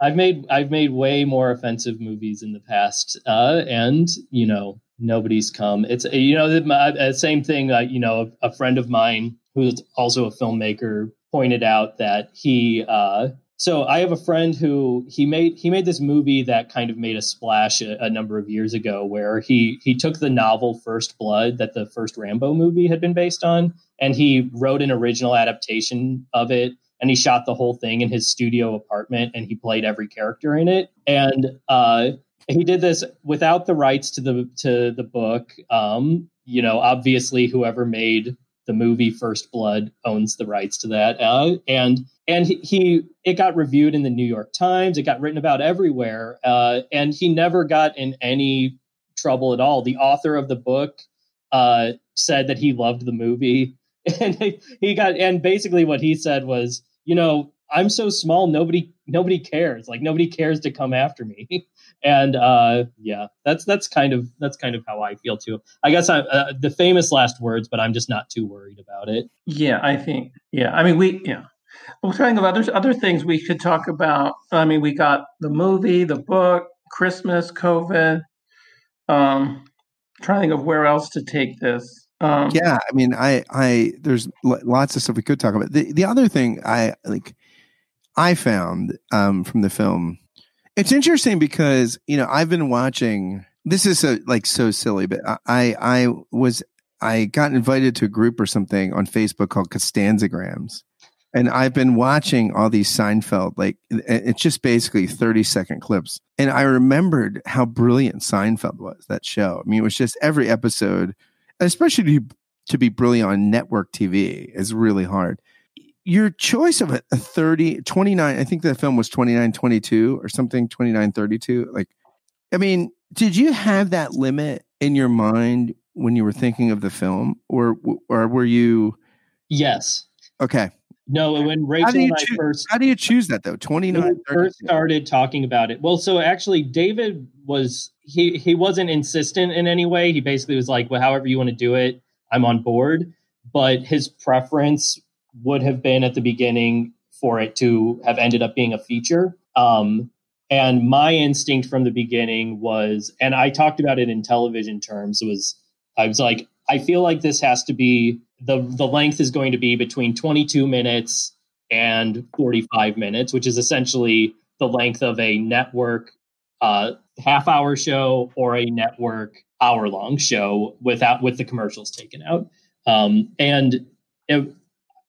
I've made I've made way more offensive movies in the past, uh, and you know nobody's come. It's you know the uh, same thing. Uh, you know, a, a friend of mine who's also a filmmaker, pointed out that he. Uh, so I have a friend who he made he made this movie that kind of made a splash a, a, number of years ago, where he he took the novel First Blood that the first Rambo movie had been based on, and he wrote an original adaptation of it, and he shot the whole thing in his studio apartment, and he played every character in it, and uh, he did this without the rights to the to the book. Um, you know, obviously, whoever made the movie First Blood owns the rights to that, uh, and and he, it got reviewed in the New York Times. It got written about everywhere, uh, and he never got in any trouble at all. The author of the book uh, said that he loved the movie, and he got and basically what he said was, you know, I'm so small, nobody nobody cares. Like nobody cares to come after me. and uh, yeah, that's that's kind of that's kind of how I feel too. I guess I uh, the famous last words, but I'm just not too worried about it. Yeah, I think. Yeah, I mean we yeah. We're talking about other other things we could talk about. I mean, we got the movie, the book, Christmas, COVID. Um, trying to think of where else to take this. Um, yeah, I mean, I, I, there's lots of stuff we could talk about. The, the other thing I like, I found um, from the film it's interesting because you know I've been watching. This is a, like so silly, but I I was I got invited to a group or something on Facebook called Costanzagrams, and I've been watching all these Seinfeld. Like it's just basically thirty second clips, and I remembered how brilliant Seinfeld was. That show. I mean, it was just every episode, especially to be brilliant on network TV, is really hard your choice of a, a 30 29 i think the film was 29 22 or something 29 32 like i mean did you have that limit in your mind when you were thinking of the film or or were you yes. Okay. No when rachel and i choose, first how do you choose that though? 29 first started talking about it well so actually david was he he wasn't insistent in any way. He basically was like well however you want to do it i'm on board. But his preference would have been at the beginning for it to have ended up being a feature. Um, and my instinct from the beginning was, and I talked about it in television terms, was I was like, I feel like this has to be the the length is going to be between 22 minutes and 45 minutes, which is essentially the length of a network uh, half hour show or a network hour long show without with the commercials taken out. Um, and it,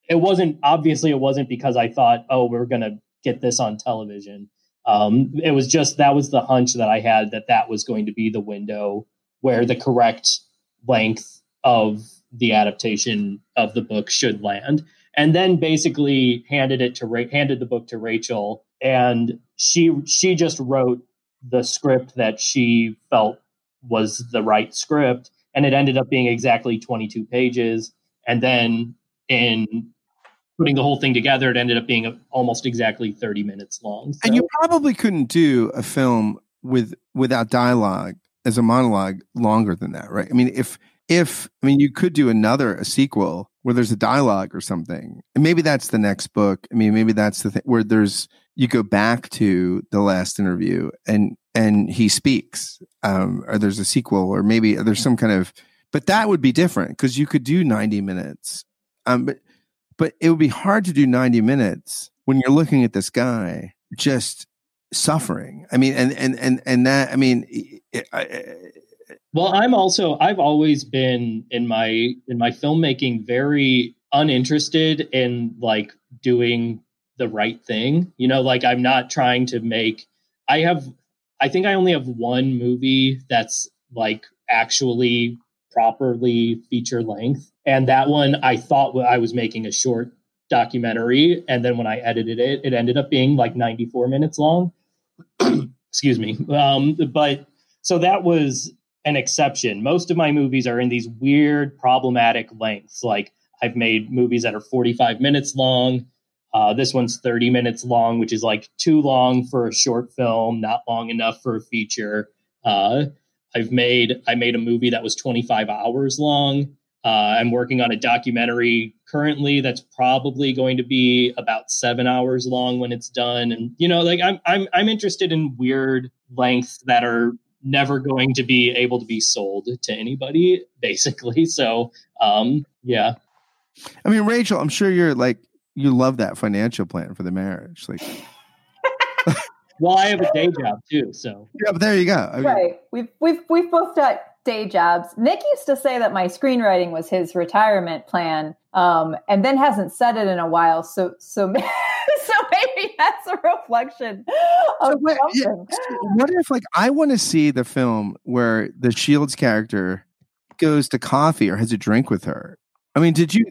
it wasn't obviously it wasn't because I thought, oh, we're to get this on television. Um, it was just that was the hunch that I had that that was going to be the window where the correct length of the adaptation of the book should land. And then basically handed it to Ra- handed the book to Rachel, and she she just wrote the script that she felt was the right script, and it ended up being exactly 22 pages. And then in putting the whole thing together, it ended up being almost exactly 30 minutes long. So. And you probably couldn't do a film with without dialogue as a monologue longer than that, right? I mean, if if I mean you could do another a sequel where there's a dialogue or something, and maybe that's the next book. I mean, maybe that's the thing where there's you go back to the last interview and and he speaks, um, or there's a sequel, or maybe there's some kind of, but that would be different because you could do 90 minutes. Um, but but it would be hard to do 90 minutes when you're looking at this guy just suffering. I mean, and, and, and, and that, I mean, it, I, well, I'm also, I've always been in my, in my filmmaking, very uninterested in like doing the right thing. You know, like I'm not trying to make, I have, I think I only have one movie that's like actually properly feature length. And that one, I thought I was making a short documentary. And then when I edited it, it ended up being like 94 minutes long. Excuse me. Um, but so that was an exception. Most of my movies are in these weird, problematic lengths. Like I've made movies that are 45 minutes long. Uh, this one's 30 minutes long, which is like too long for a short film, not long enough for a feature. Uh, I've made I made a movie that was 25 hours long. Uh, I'm working on a documentary currently that's probably going to be about seven hours long when it's done. And you know, like I'm I'm I'm interested in weird lengths that are never going to be able to be sold to anybody, basically. So um, yeah. I mean, Rachel, I'm sure you're like you love that financial plan for the marriage. Like well, I have a day job too, so yeah. But there you go. I mean, right. We've we've we've both got day jobs. Nick used to say that my screenwriting was his retirement plan, um, and then hasn't said it in a while. So so so maybe that's a reflection of so what, yeah, what if like I want to see the film where the Shields character goes to coffee or has a drink with her? I mean, did you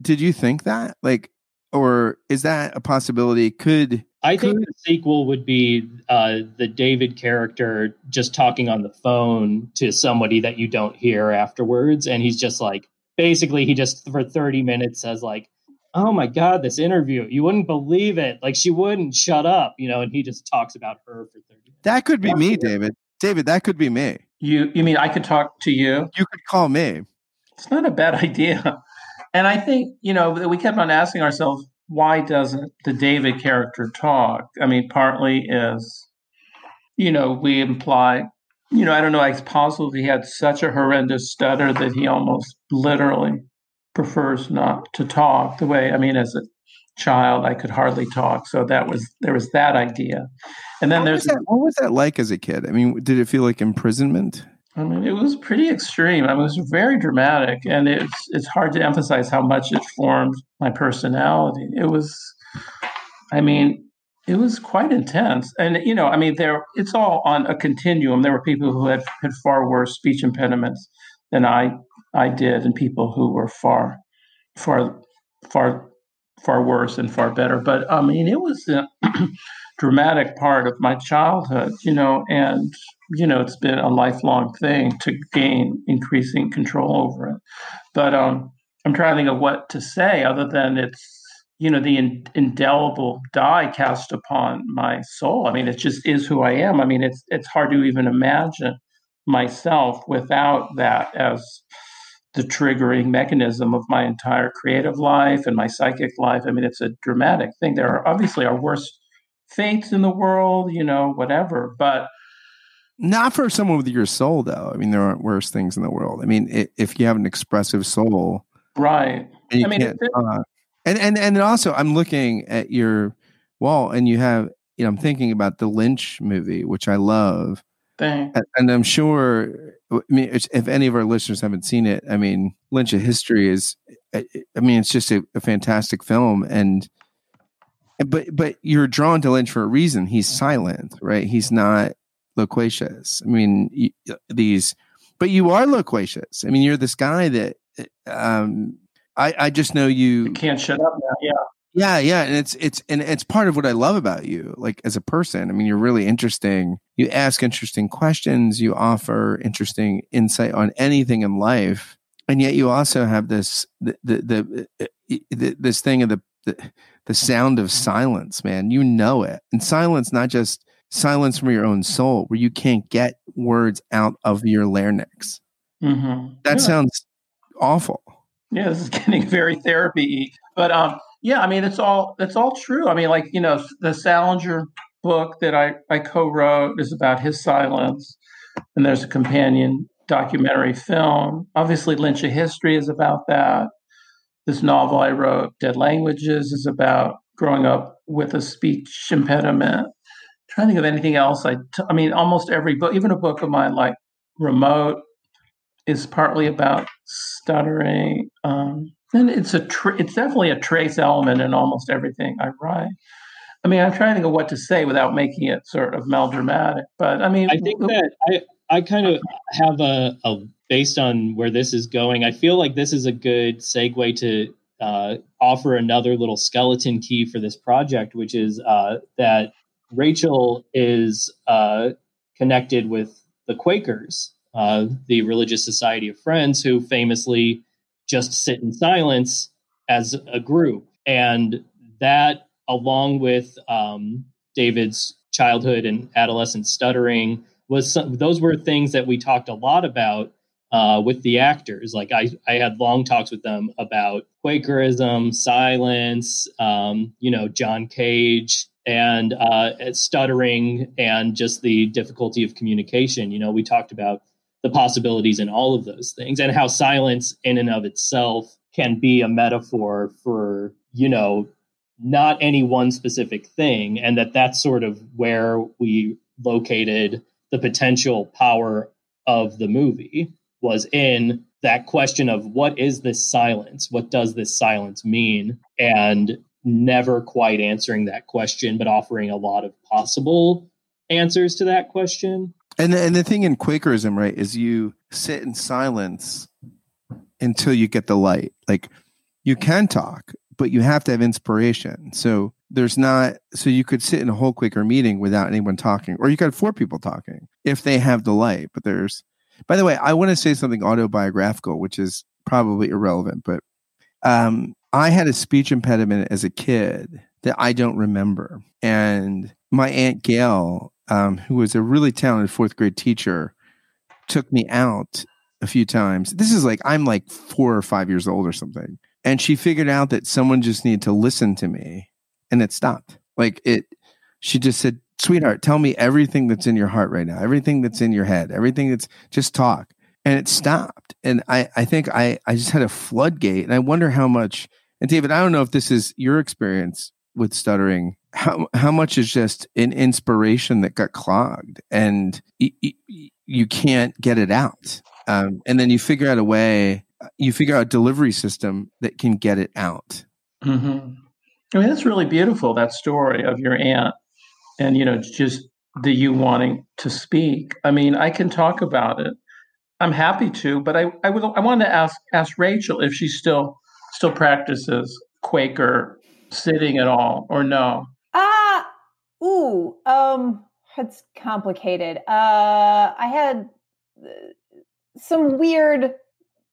did you think that like, or is that a possibility? Could I think the sequel would be uh, the David character just talking on the phone to somebody that you don't hear afterwards, and he's just like, basically, he just for thirty minutes says like, "Oh my god, this interview, you wouldn't believe it. Like she wouldn't shut up, you know." And he just talks about her for thirty. minutes. That could be me, David. David, that could be me. You you mean I could talk to you? You could call me. It's not a bad idea. And I think, you know, we kept on asking ourselves, why doesn't the David character talk? I mean, partly is, you know, we imply, you know, I don't know, it's possible he had such a horrendous stutter that he almost literally prefers not to talk. The way, I mean, as a child, I could hardly talk. So that was, there was that idea. And then there's. Was that, what was that like as a kid? I mean, did it feel like imprisonment? I mean, it was pretty extreme. I mean, it was very dramatic, and it's it's hard to emphasize how much it formed my personality. It was, I mean, it was quite intense, and you know, I mean, there it's all on a continuum. There were people who had had far worse speech impediments than I I did, and people who were far far far far worse and far better. But I mean, it was a dramatic part of my childhood, you know, and you know, it's been a lifelong thing to gain increasing control over it. But um, I'm trying to think of what to say other than it's you know the in, indelible die cast upon my soul. I mean, it just is who I am. I mean, it's it's hard to even imagine myself without that as the triggering mechanism of my entire creative life and my psychic life. I mean, it's a dramatic thing. There are obviously our worst fates in the world, you know, whatever, but not for someone with your soul, though. I mean, there aren't worse things in the world. I mean, if you have an expressive soul, right? I mean, uh, and and and also, I'm looking at your wall, and you have, you know, I'm thinking about the Lynch movie, which I love, and, and I'm sure. I mean, if any of our listeners haven't seen it, I mean, Lynch: A History is, I mean, it's just a, a fantastic film, and but but you're drawn to Lynch for a reason. He's silent, right? He's not loquacious. I mean, these, but you are loquacious. I mean, you're this guy that um, I I just know you, you can't shut up now. Yeah. Yeah, yeah, and it's it's and it's part of what I love about you, like as a person. I mean, you're really interesting. You ask interesting questions. You offer interesting insight on anything in life, and yet you also have this the the, the, the this thing of the, the the sound of silence, man. You know it, and silence not just silence from your own soul, where you can't get words out of your larynx. Mm-hmm. That yeah. sounds awful. Yeah, this is getting very therapy. But um, yeah, I mean, it's all it's all true. I mean, like you know, the Salinger book that I I co-wrote is about his silence, and there's a companion documentary film. Obviously, Lynch: A History is about that. This novel I wrote, Dead Languages, is about growing up with a speech impediment trying to think of anything else. I, t- I mean, almost every book, even a book of mine like Remote, is partly about stuttering. Um, and it's a tr- it's definitely a trace element in almost everything I write. I mean, I'm trying to think of what to say without making it sort of melodramatic. But I mean, I think that I I kind of have a, a based on where this is going. I feel like this is a good segue to uh, offer another little skeleton key for this project, which is uh, that Rachel is uh, connected with the Quakers, uh, the religious society of friends who famously just sit in silence as a group. And that, along with um, David's childhood and adolescent stuttering, was some, those were things that we talked a lot about uh, with the actors. Like I, I had long talks with them about Quakerism, silence, um, you know, John Cage, and uh, stuttering and just the difficulty of communication. You know, we talked about the possibilities in all of those things and how silence in and of itself can be a metaphor for, you know, not any one specific thing. And that that's sort of where we located the potential power of the movie was in that question of what is this silence? What does this silence mean? And never quite answering that question, but offering a lot of possible answers to that question. And the, and the thing in Quakerism, right, is you sit in silence until you get the light. Like you can talk, but you have to have inspiration. So there's not so you could sit in a whole Quaker meeting without anyone talking, or you could have four people talking if they have the light. But there's by the way, I want to say something autobiographical, which is probably irrelevant, but um, I had a speech impediment as a kid that I don't remember. And my Aunt Gail, um, who was a really talented fourth grade teacher, took me out a few times. This is like, I'm like four or five years old or something. And she figured out that someone just needed to listen to me and it stopped. Like it, she just said, sweetheart, tell me everything that's in your heart right now, everything that's in your head, everything that's just talk. And it stopped. And I, I think I, I just had a floodgate. And I wonder how much and David, I don't know if this is your experience with stuttering. How how much is just an inspiration that got clogged, and y- y- you can't get it out, um, and then you figure out a way. You figure out a delivery system that can get it out. Mm-hmm. I mean, that's really beautiful. That story of your aunt, and you know, just the you wanting to speak. I mean, I can talk about it. I'm happy to, but I I would I wanted to ask ask Rachel if she's still still practices Quaker sitting at all, or no? Ah, uh, ooh, um, it's complicated. Uh, I had uh, some weird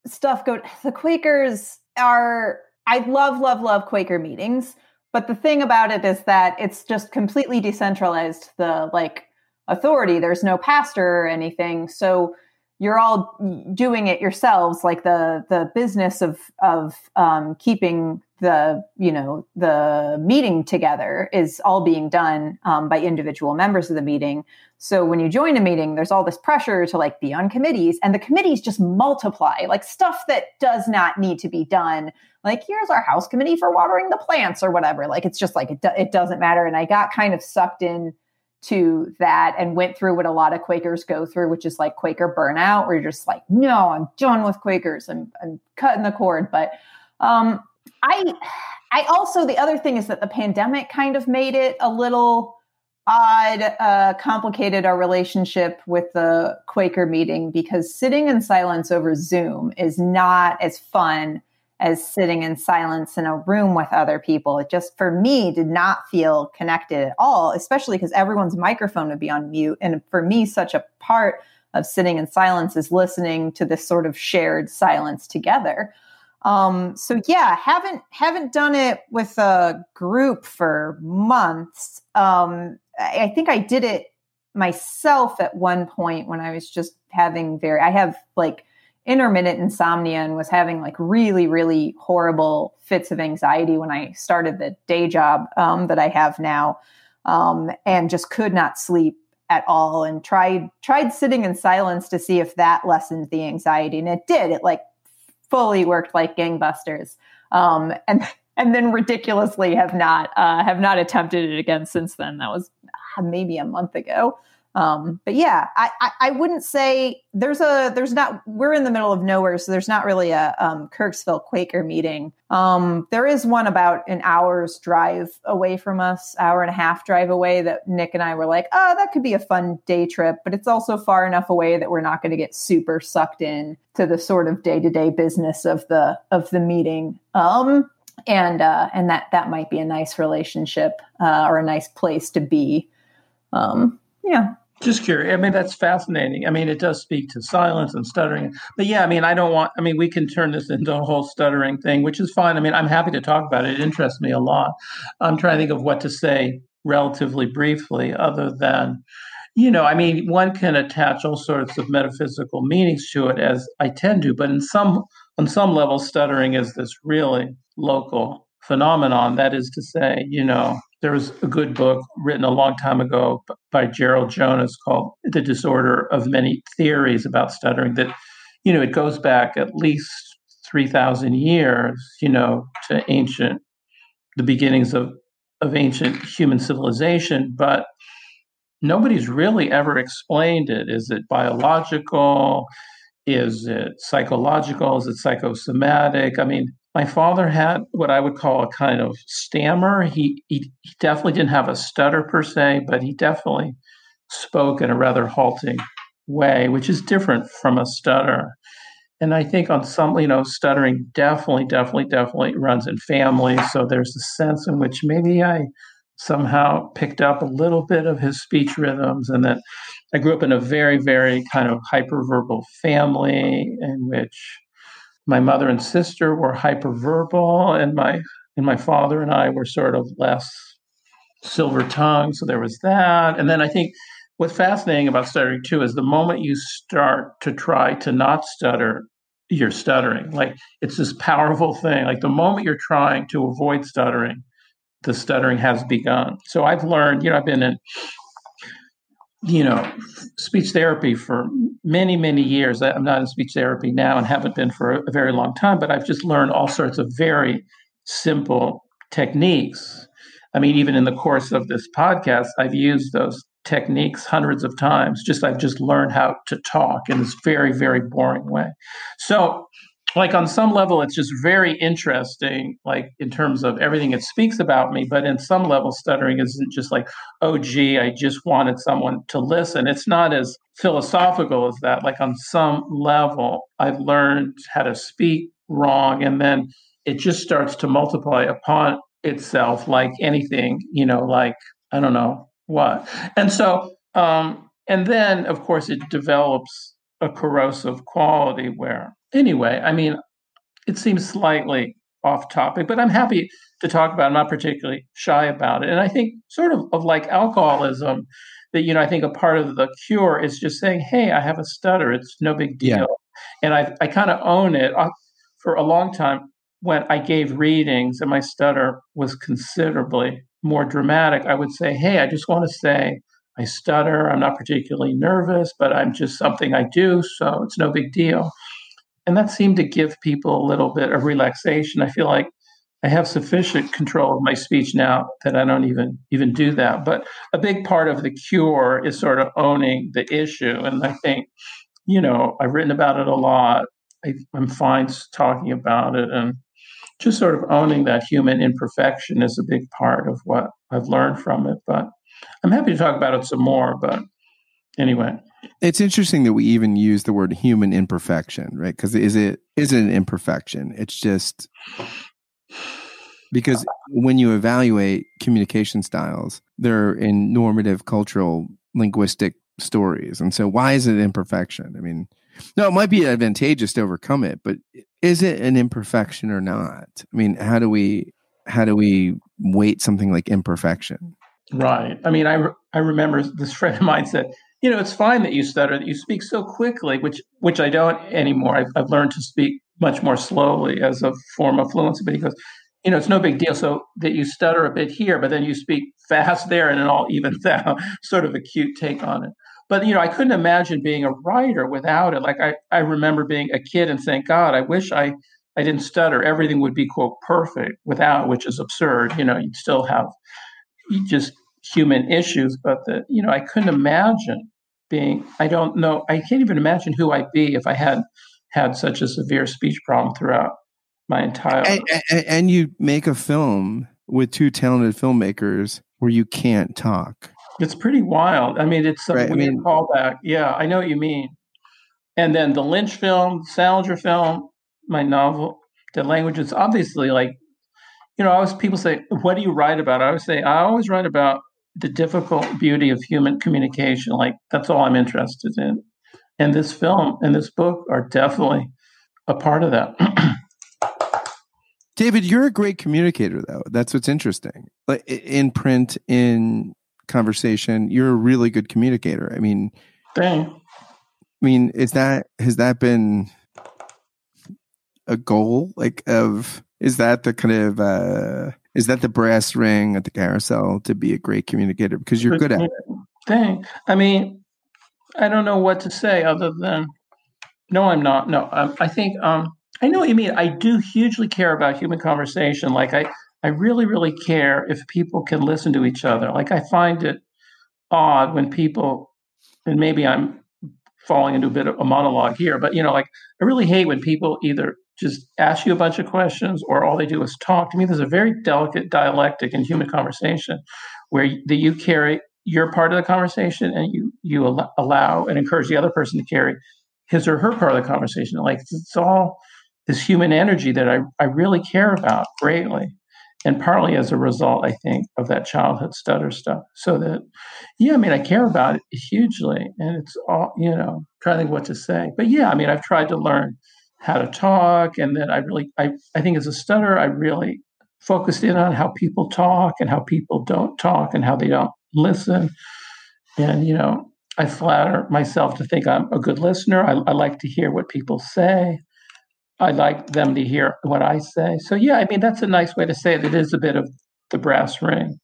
stuff go. The Quakers are. I love, love, love Quaker meetings, but the thing about it is that it's just completely decentralized. The like authority. There's no pastor or anything, so you're all doing it yourselves like the the business of of um, keeping the you know the meeting together is all being done um, by individual members of the meeting. So when you join a meeting there's all this pressure to like be on committees and the committees just multiply like stuff that does not need to be done. Like here's our house committee for watering the plants or whatever. Like it's just like it, do- it doesn't matter. And i got kind of sucked in to that and went through what a lot of Quakers go through, which is like Quaker burnout, where you're just like, no, I'm done with Quakers. I'm, I'm cutting the cord. But um, I, I also, the other thing is that the pandemic kind of made it a little odd, uh, complicated our relationship with the Quaker meeting because sitting in silence over Zoom is not as fun as sitting in silence in a room with other people. It just, for me, did not feel connected at all, especially because everyone's microphone would be on mute. And for me, such a part of sitting in silence is listening to this sort of shared silence together. Um, so yeah, haven't haven't done it with a group for months. Um, I, I think I did it myself at one point when I was just having very. I have like intermittent insomnia and was having like really, really horrible fits of anxiety when I started the day job um, that I have now, um, and just could not sleep at all. And tried tried sitting in silence to see if that lessened the anxiety, and it did. It like fully worked like gangbusters. Um, and and then ridiculously have not uh, have not attempted it again since then. That was uh, maybe a month ago. Um, but yeah, I, I, I, wouldn't say there's a there's not we're in the middle of nowhere, so there's not really a um, Kirksville Quaker meeting. Um, there is one about an hour's drive away from us, hour and a half drive away. That Nick and I were like, oh, that could be a fun day trip, but it's also far enough away that we're not going to get super sucked in to the sort of day to day business of the of the meeting. Um, and uh, and that that might be a nice relationship uh, or a nice place to be. Um, yeah. Just curious. I mean, that's fascinating. I mean, it does speak to silence and stuttering. But yeah, I mean, I don't want, I mean, we can turn this into a whole stuttering thing, which is fine. I mean, I'm happy to talk about it. It interests me a lot. I'm trying to think of what to say relatively briefly, other than, you know, I mean, one can attach all sorts of metaphysical meanings to it, as I tend to, but in some, on some level, stuttering is this really local phenomenon. That is to say, you know, there was a good book written a long time ago by Gerald Jonas called The Disorder of Many Theories about stuttering that, you know, it goes back at least 3,000 years, you know, to ancient, the beginnings of, of ancient human civilization, but nobody's really ever explained it. Is it biological? Is it psychological? Is it psychosomatic? I mean, my father had what I would call a kind of stammer. He, he, he definitely didn't have a stutter per se, but he definitely spoke in a rather halting way, which is different from a stutter. And I think on some, you know, stuttering definitely, definitely, definitely runs in families. So there's a sense in which maybe I somehow picked up a little bit of his speech rhythms and that I grew up in a very, very kind of hyperverbal family in which my mother and sister were hyperverbal, and my and my father and I were sort of less silver tongued. So there was that. And then I think what's fascinating about stuttering too is the moment you start to try to not stutter, you're stuttering. Like it's this powerful thing. Like the moment you're trying to avoid stuttering, the stuttering has begun. So I've learned, you know, I've been in you know, speech therapy for many, many years. I'm not in speech therapy now and haven't been for a very long time, but I've just learned all sorts of very simple techniques. I mean, even in the course of this podcast, I've used those techniques hundreds of times. Just I've just learned how to talk in this very, very boring way. So like on some level it's just very interesting like in terms of everything it speaks about me but in some level stuttering isn't just like oh gee i just wanted someone to listen it's not as philosophical as that like on some level i've learned how to speak wrong and then it just starts to multiply upon itself like anything, you know, like I don't know what. And so, um, and then of course it develops a corrosive quality where, anyway, I mean, it seems slightly off topic, but I'm happy to talk about. It. I'm not particularly shy about it. And I think sort of of like alcoholism, that you know, I think a part of the cure is just saying, "Hey, I have a stutter. It's no big deal," yeah. and I I kind of own it. I, for a long time, when I gave readings and my stutter was considerably more dramatic, I would say, Hey, I just want to say I stutter. I'm not particularly nervous, but I'm just something I do. So it's no big deal. And that seemed to give people a little bit of relaxation. I feel like I have sufficient control of my speech now that I don't even even do that. But a big part of the cure is sort of owning the issue. And I think, you know, I've written about it a lot. I, am fine talking about it. And just sort of owning that human imperfection is a big part of what I've learned from it. But I'm happy to talk about it some more. But anyway, it's interesting that we even use the word human imperfection, right? Because is it is it an imperfection? It's just because when you evaluate communication styles, they're in normative, cultural, linguistic stories, and so why is it imperfection? I mean, no, it might be advantageous to overcome it, but is it an imperfection or not? I mean, how do we how do we weight something like imperfection? Right. I mean, I re- I remember this friend of mine said, you know, it's fine that you stutter, that you speak so quickly, which which I don't anymore. I've, I've learned to speak much more slowly as a form of fluency. But he goes, you know, it's no big deal. So that you stutter a bit here, but then you speak fast there, and it all evens out. sort of a cute take on it but you know i couldn't imagine being a writer without it like i, I remember being a kid and saying god i wish i i didn't stutter everything would be quote perfect without which is absurd you know you'd still have just human issues but that you know i couldn't imagine being i don't know i can't even imagine who i'd be if i had had such a severe speech problem throughout my entire and, and, and you make a film with two talented filmmakers where you can't talk it's pretty wild. I mean, it's a right. weird I mean, callback. Yeah, I know what you mean. And then the Lynch film, Salinger film, my novel, the language is obviously like, you know, I always people say, "What do you write about?" I always say, I always write about the difficult beauty of human communication. Like that's all I'm interested in. And this film and this book are definitely a part of that. David, you're a great communicator, though. That's what's interesting. Like in print, in conversation. You're a really good communicator. I mean, Dang. I mean, is that has that been a goal? Like, of is that the kind of uh is that the brass ring at the carousel to be a great communicator because you're good at it? Dang. I mean, I don't know what to say other than no, I'm not. No, um, I think um, I know what you mean. I do hugely care about human conversation. Like I, I really, really care if people can listen to each other. Like I find it odd when people, and maybe I'm falling into a bit of a monologue here, but you know, like I really hate when people either just ask you a bunch of questions or all they do is talk. To me, there's a very delicate dialectic in human conversation where that you carry your part of the conversation and you you allow and encourage the other person to carry his or her part of the conversation. Like it's all this human energy that I, I really care about greatly and partly as a result, I think, of that childhood stutter stuff. So that, yeah, I mean, I care about it hugely, and it's all, you know, trying to think what to say. But yeah, I mean, I've tried to learn how to talk, and then I really, I, I think as a stutter, I really focused in on how people talk and how people don't talk and how they don't listen. And you know, I flatter myself to think I'm a good listener. I, I like to hear what people say. I like them to hear what I say. So yeah, I mean that's a nice way to say it. It is a bit of the brass ring.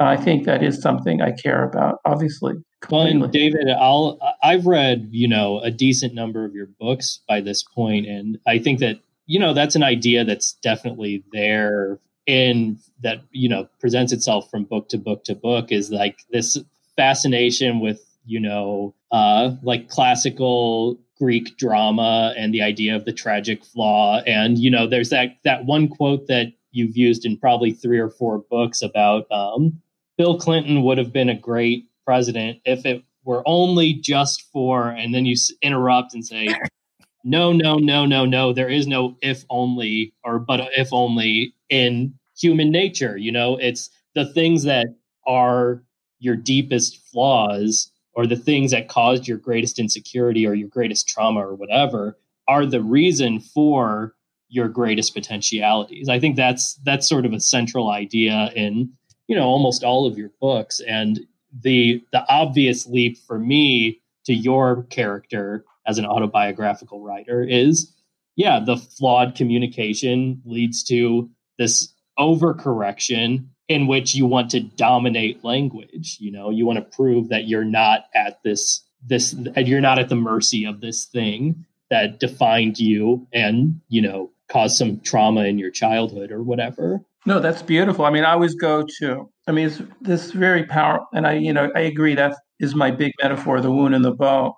I think that is something I care about. Obviously, completely. well, David, I'll I've read you know a decent number of your books by this point, and I think that you know that's an idea that's definitely there and that you know presents itself from book to book to book is like this fascination with you know uh like classical Greek drama and the idea of the tragic flaw. And you know, there's that that one quote that you've used in probably three or four books about um, Bill Clinton would have been a great president if it were only just for, and then you interrupt and say, no, no, no, no, no. There is no if only or but if only in human nature. You know, it's the things that are your deepest flaws or the things that caused your greatest insecurity or your greatest trauma or whatever are the reason for your greatest potentialities. I think that's that's sort of a central idea in you know almost all of your books and the the obvious leap for me to your character as an autobiographical writer is yeah the flawed communication leads to this overcorrection in which you want to dominate language you know? You want to prove that you're not at this this and you're not at the mercy of this thing that defined you and you know caused some trauma in your childhood or whatever. No that's beautiful. I mean i always go to i mean it's this very powerful and i you know i agree that is my big metaphor the wound and the bow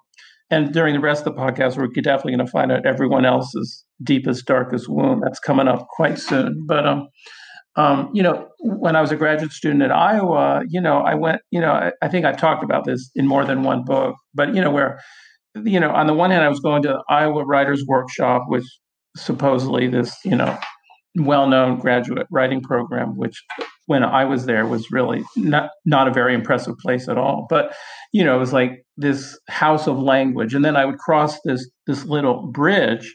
and during the rest of the podcast we're definitely going to find out everyone else's deepest darkest wound that's coming up quite soon. But um um, you know, when I was a graduate student at Iowa, you know, I went, you know, I, I, think I've talked about this in more than one book, but, you know, where, you know, on the one hand, I was going to Iowa Writers Workshop, which supposedly this, you know, well known graduate writing program, which when I was there was really not, not a very impressive place at all. But, you know, it was like this house of language. And then I would cross this, this little bridge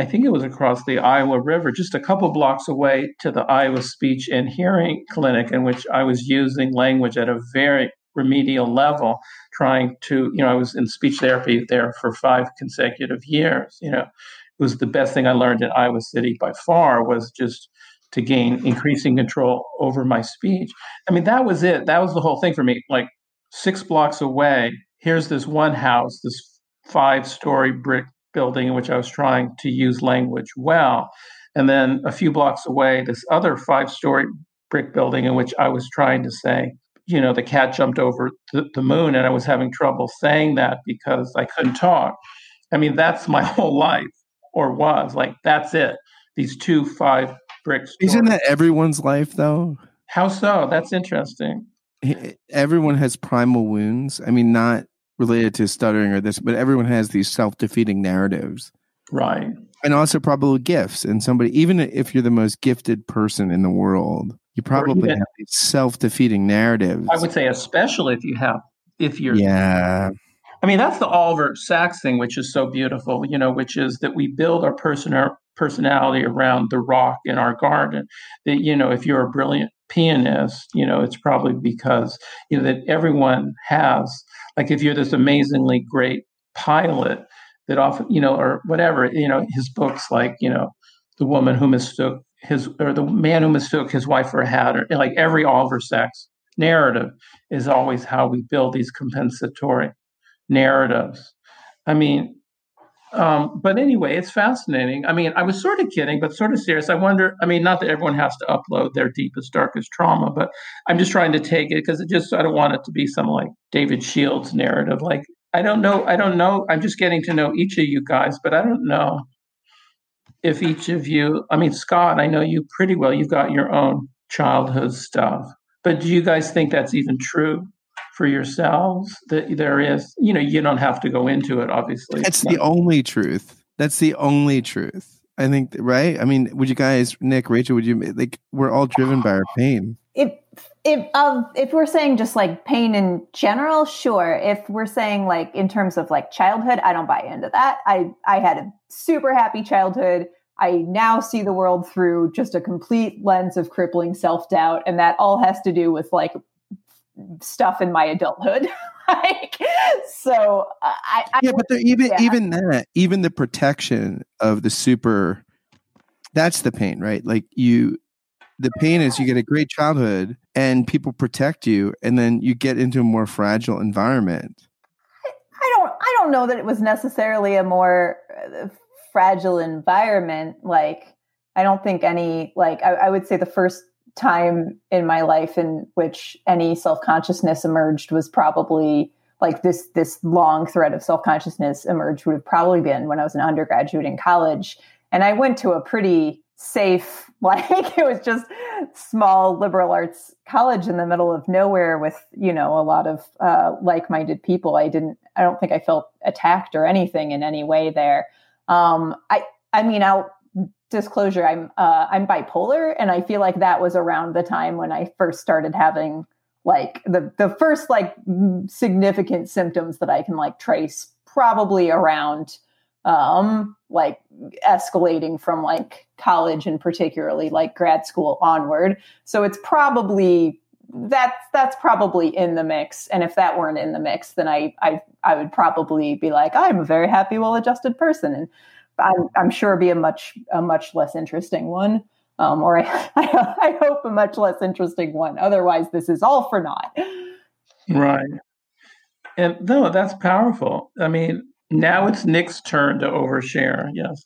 I think it was across the Iowa River, just a couple blocks away to the Iowa Speech and Hearing Clinic, in which I was using language at a very remedial level, trying to, you know, I was in speech therapy there for five consecutive years. You know, it was the best thing I learned in Iowa City by far was just to gain increasing control over my speech. I mean, that was it. That was the whole thing for me. Like six blocks away, here's this one house, this five story brick building in which I was trying to use language well. And then a few blocks away, this other five story brick building in which I was trying to say, you know, the cat jumped over the, the moon, and I was having trouble saying that because I couldn't talk. I mean, that's my whole life, or was like, that's it. These two five Isn't that everyone's life, though? How so? That's interesting. Everyone has primal wounds. I mean, not related to stuttering or this, but everyone has these self defeating narratives. Right. And also probably gifts. And somebody, even if you're the most gifted person in the world, you probably even, have these self defeating narratives. I would say, especially if you have, if you're. Yeah. I mean, that's the Oliver Sacks thing, which is so beautiful, you know, which is that we build our person, our personality around the rock in our garden. That, you know, if you're a brilliant pianist, you know, it's probably because, you know, that everyone has like if you're this amazingly great pilot that often you know or whatever you know his books like you know the woman who mistook his or the man who mistook his wife for a hat or like every Oliver Sacks narrative is always how we build these compensatory narratives. I mean, um, but anyway, it's fascinating. I mean, I was sort of kidding, but sort of serious. I wonder. I mean, not that everyone has to upload their deepest, darkest trauma, but I'm just trying to take it because it just I don't want it to be some like David Shields narrative. Like I don't know. I don't know. I'm just getting to know each of you guys, but I don't know if each of you. I mean, Scott, I know you pretty well. You've got your own childhood stuff, but do you guys think that's even true? For yourselves that there is you know you don't have to go into it obviously. That's the only truth. That's the only truth i think right? I mean would you guys nick rachel would you like we're all driven by our pain. If if um if we're saying just like pain in general sure. If we're saying like in terms of like childhood i don't buy into that. I i had a super happy childhood. I now see the world through just a complete lens of crippling self doubt. And that all has to do with like stuff in my adulthood. like, so I, I yeah, but even yeah. even that, even the protection of the super, that's the pain, right? Like you, the pain is you get a great childhood and people protect you, and then you get into a more fragile environment. I, I don't, I don't know that it was necessarily a more uh, fragile environment. Like, I don't think any, like, I, I would say the first time in my life in which any self-consciousness emerged was probably like this this long thread of self-consciousness emerged would have probably been when I was an undergraduate in college. And I went to a pretty safe like it was just small liberal arts college in the middle of nowhere with you know a lot of uh, like-minded people. I didn't i don't think i felt attacked or anything in any way there. Um, i i mean i'll disclosure, I'm uh, I'm bipolar, and I feel like that was around the time when I first started having like the the first like significant symptoms that I can like trace, probably around um like escalating from like college and particularly like grad school onward. So it's probably that's that's probably in the mix and if that weren't in the mix then I I I would probably be like I'm a very happy well-adjusted person and I'm, I'm sure be a much a much less interesting one, um, or I, I, I hope a much less interesting one. Otherwise, this is all for naught. Right. And no, that's powerful. I mean, now it's Nick's turn to overshare. Yes.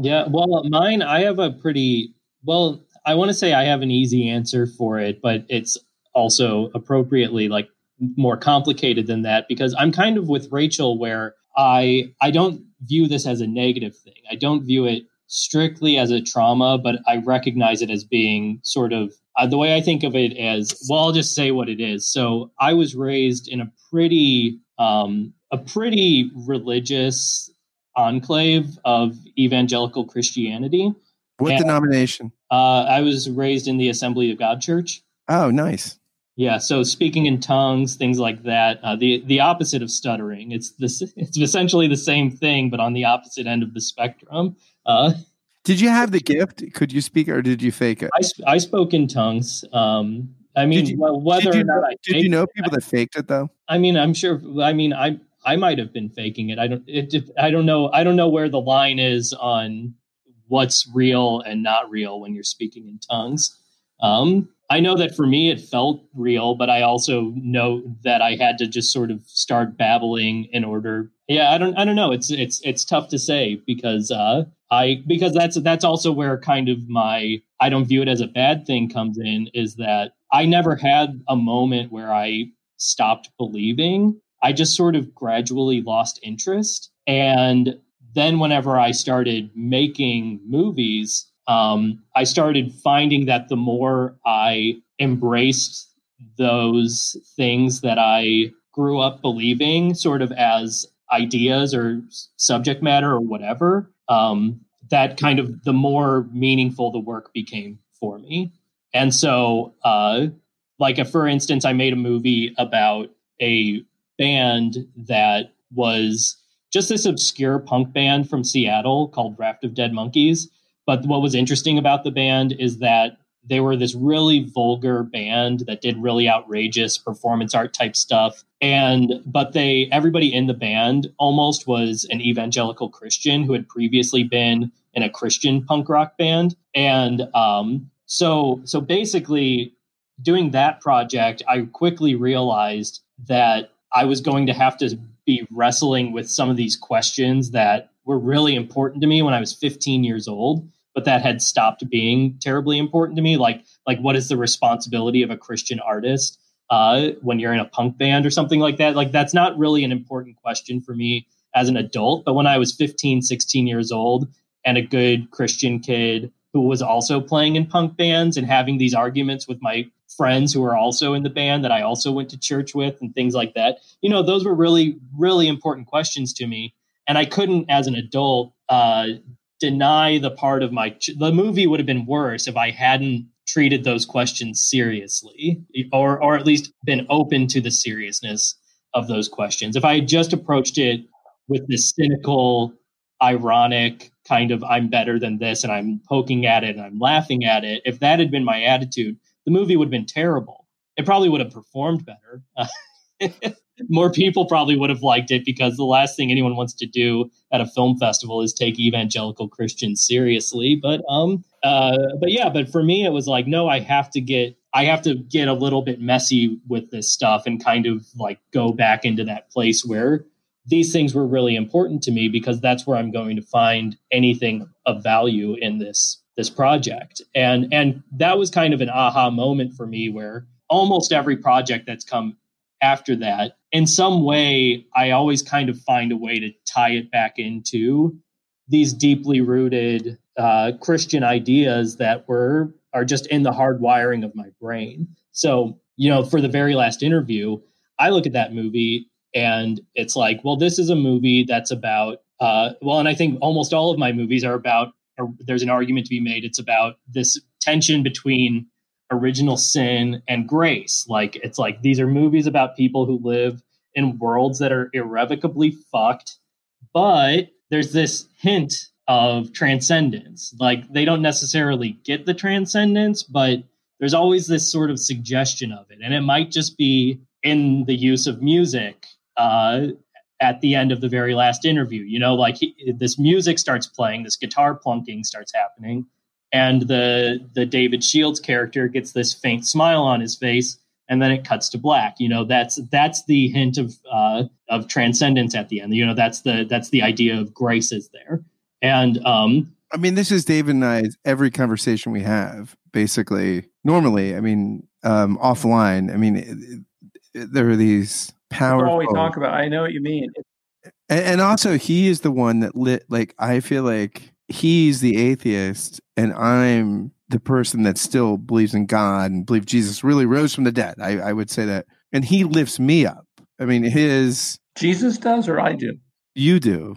Yeah. Well, mine, I have a pretty well. I want to say I have an easy answer for it, but it's also appropriately like more complicated than that because I'm kind of with Rachel where I I don't view this as a negative thing. I don't view it strictly as a trauma, but I recognize it as being sort of uh, the way I think of it as well. I'll just say what it is. So I was raised in a pretty um, a pretty religious enclave of evangelical Christianity. What and, denomination? Uh, I was raised in the Assembly of God Church. Oh, nice. Yeah, so speaking in tongues, things like that. Uh, the the opposite of stuttering. It's this. It's essentially the same thing, but on the opposite end of the spectrum. Uh, did you have the gift? Could you speak, or did you fake it? I, I spoke in tongues. Um, I mean, you, whether or not know, I did you know people that faked it though? I mean, I'm sure. I mean, I I might have been faking it. I don't. It, I don't know. I don't know where the line is on what's real and not real when you're speaking in tongues. Um, I know that for me it felt real, but I also know that I had to just sort of start babbling in order. Yeah, I don't I don't know. It's it's it's tough to say because uh I because that's that's also where kind of my I don't view it as a bad thing comes in is that I never had a moment where I stopped believing. I just sort of gradually lost interest and then whenever I started making movies, um, I started finding that the more I embraced those things that I grew up believing, sort of as ideas or subject matter or whatever, um, that kind of the more meaningful the work became for me. And so, uh, like, for instance, I made a movie about a band that was just this obscure punk band from Seattle called Raft of Dead Monkeys but what was interesting about the band is that they were this really vulgar band that did really outrageous performance art type stuff. And but they everybody in the band almost was an evangelical christian who had previously been in a christian punk rock band. And um, so so basically doing that project i quickly realized that i was going to have to be wrestling with some of these questions that were really important to me when i was 15 years old but that had stopped being terribly important to me. Like, like what is the responsibility of a Christian artist uh, when you're in a punk band or something like that? Like, that's not really an important question for me as an adult. But when I was 15, 16 years old and a good Christian kid who was also playing in punk bands and having these arguments with my friends who were also in the band that I also went to church with and things like that. You know, those were really, really important questions to me. And I couldn't, as an adult, uh, deny the part of my the movie would have been worse if I hadn't treated those questions seriously or or at least been open to the seriousness of those questions. If I had just approached it with this cynical, ironic kind of I'm better than this and I'm poking at it and I'm laughing at it, if that had been my attitude, the movie would have been terrible. It probably would have performed better. more people probably would have liked it because the last thing anyone wants to do at a film festival is take evangelical Christians seriously. But um, uh, but yeah, but for me, it was like, no, I have to get, I have to get a little bit messy with this stuff and kind of like go back into that place where these things were really important to me because that's where I'm going to find anything of value in this this project. And and that was kind of an aha moment for me where almost every project that's come after that. In some way, I always kind of find a way to tie it back into these deeply rooted uh, Christian ideas that were are just in the hard wiring of my brain. So, you know, for the very last interview, I look at that movie and it's like, well, this is a movie that's about, uh, well, and I think almost all of my movies are about Or there's an argument to be made. It's about this tension between original sin and grace. Like it's like these are movies about people who live in worlds that are irrevocably fucked, but there's this hint of transcendence. Like they don't necessarily get the transcendence, but there's always this sort of suggestion of it. And it might just be in the use of music uh, at the end of the very last interview. You know, like he, this music starts playing, this guitar plunking starts happening, and the the David Shields character gets this faint smile on his face, and then it cuts to black. You know, that's that's the hint of uh, of transcendence at the end. You know, that's the that's the idea of grace is there. And um, I mean, this is David and I every conversation we have, basically. Normally, I mean, um, offline. I mean, it, it, there are these powerful. That's all we talk about. I know what you mean. And, and also, he is the one that lit. Like, I feel like he's the atheist, and I'm the person that still believes in God and believe Jesus really rose from the dead. I, I would say that, and he lifts me up. I mean, his Jesus does, or I do. You do.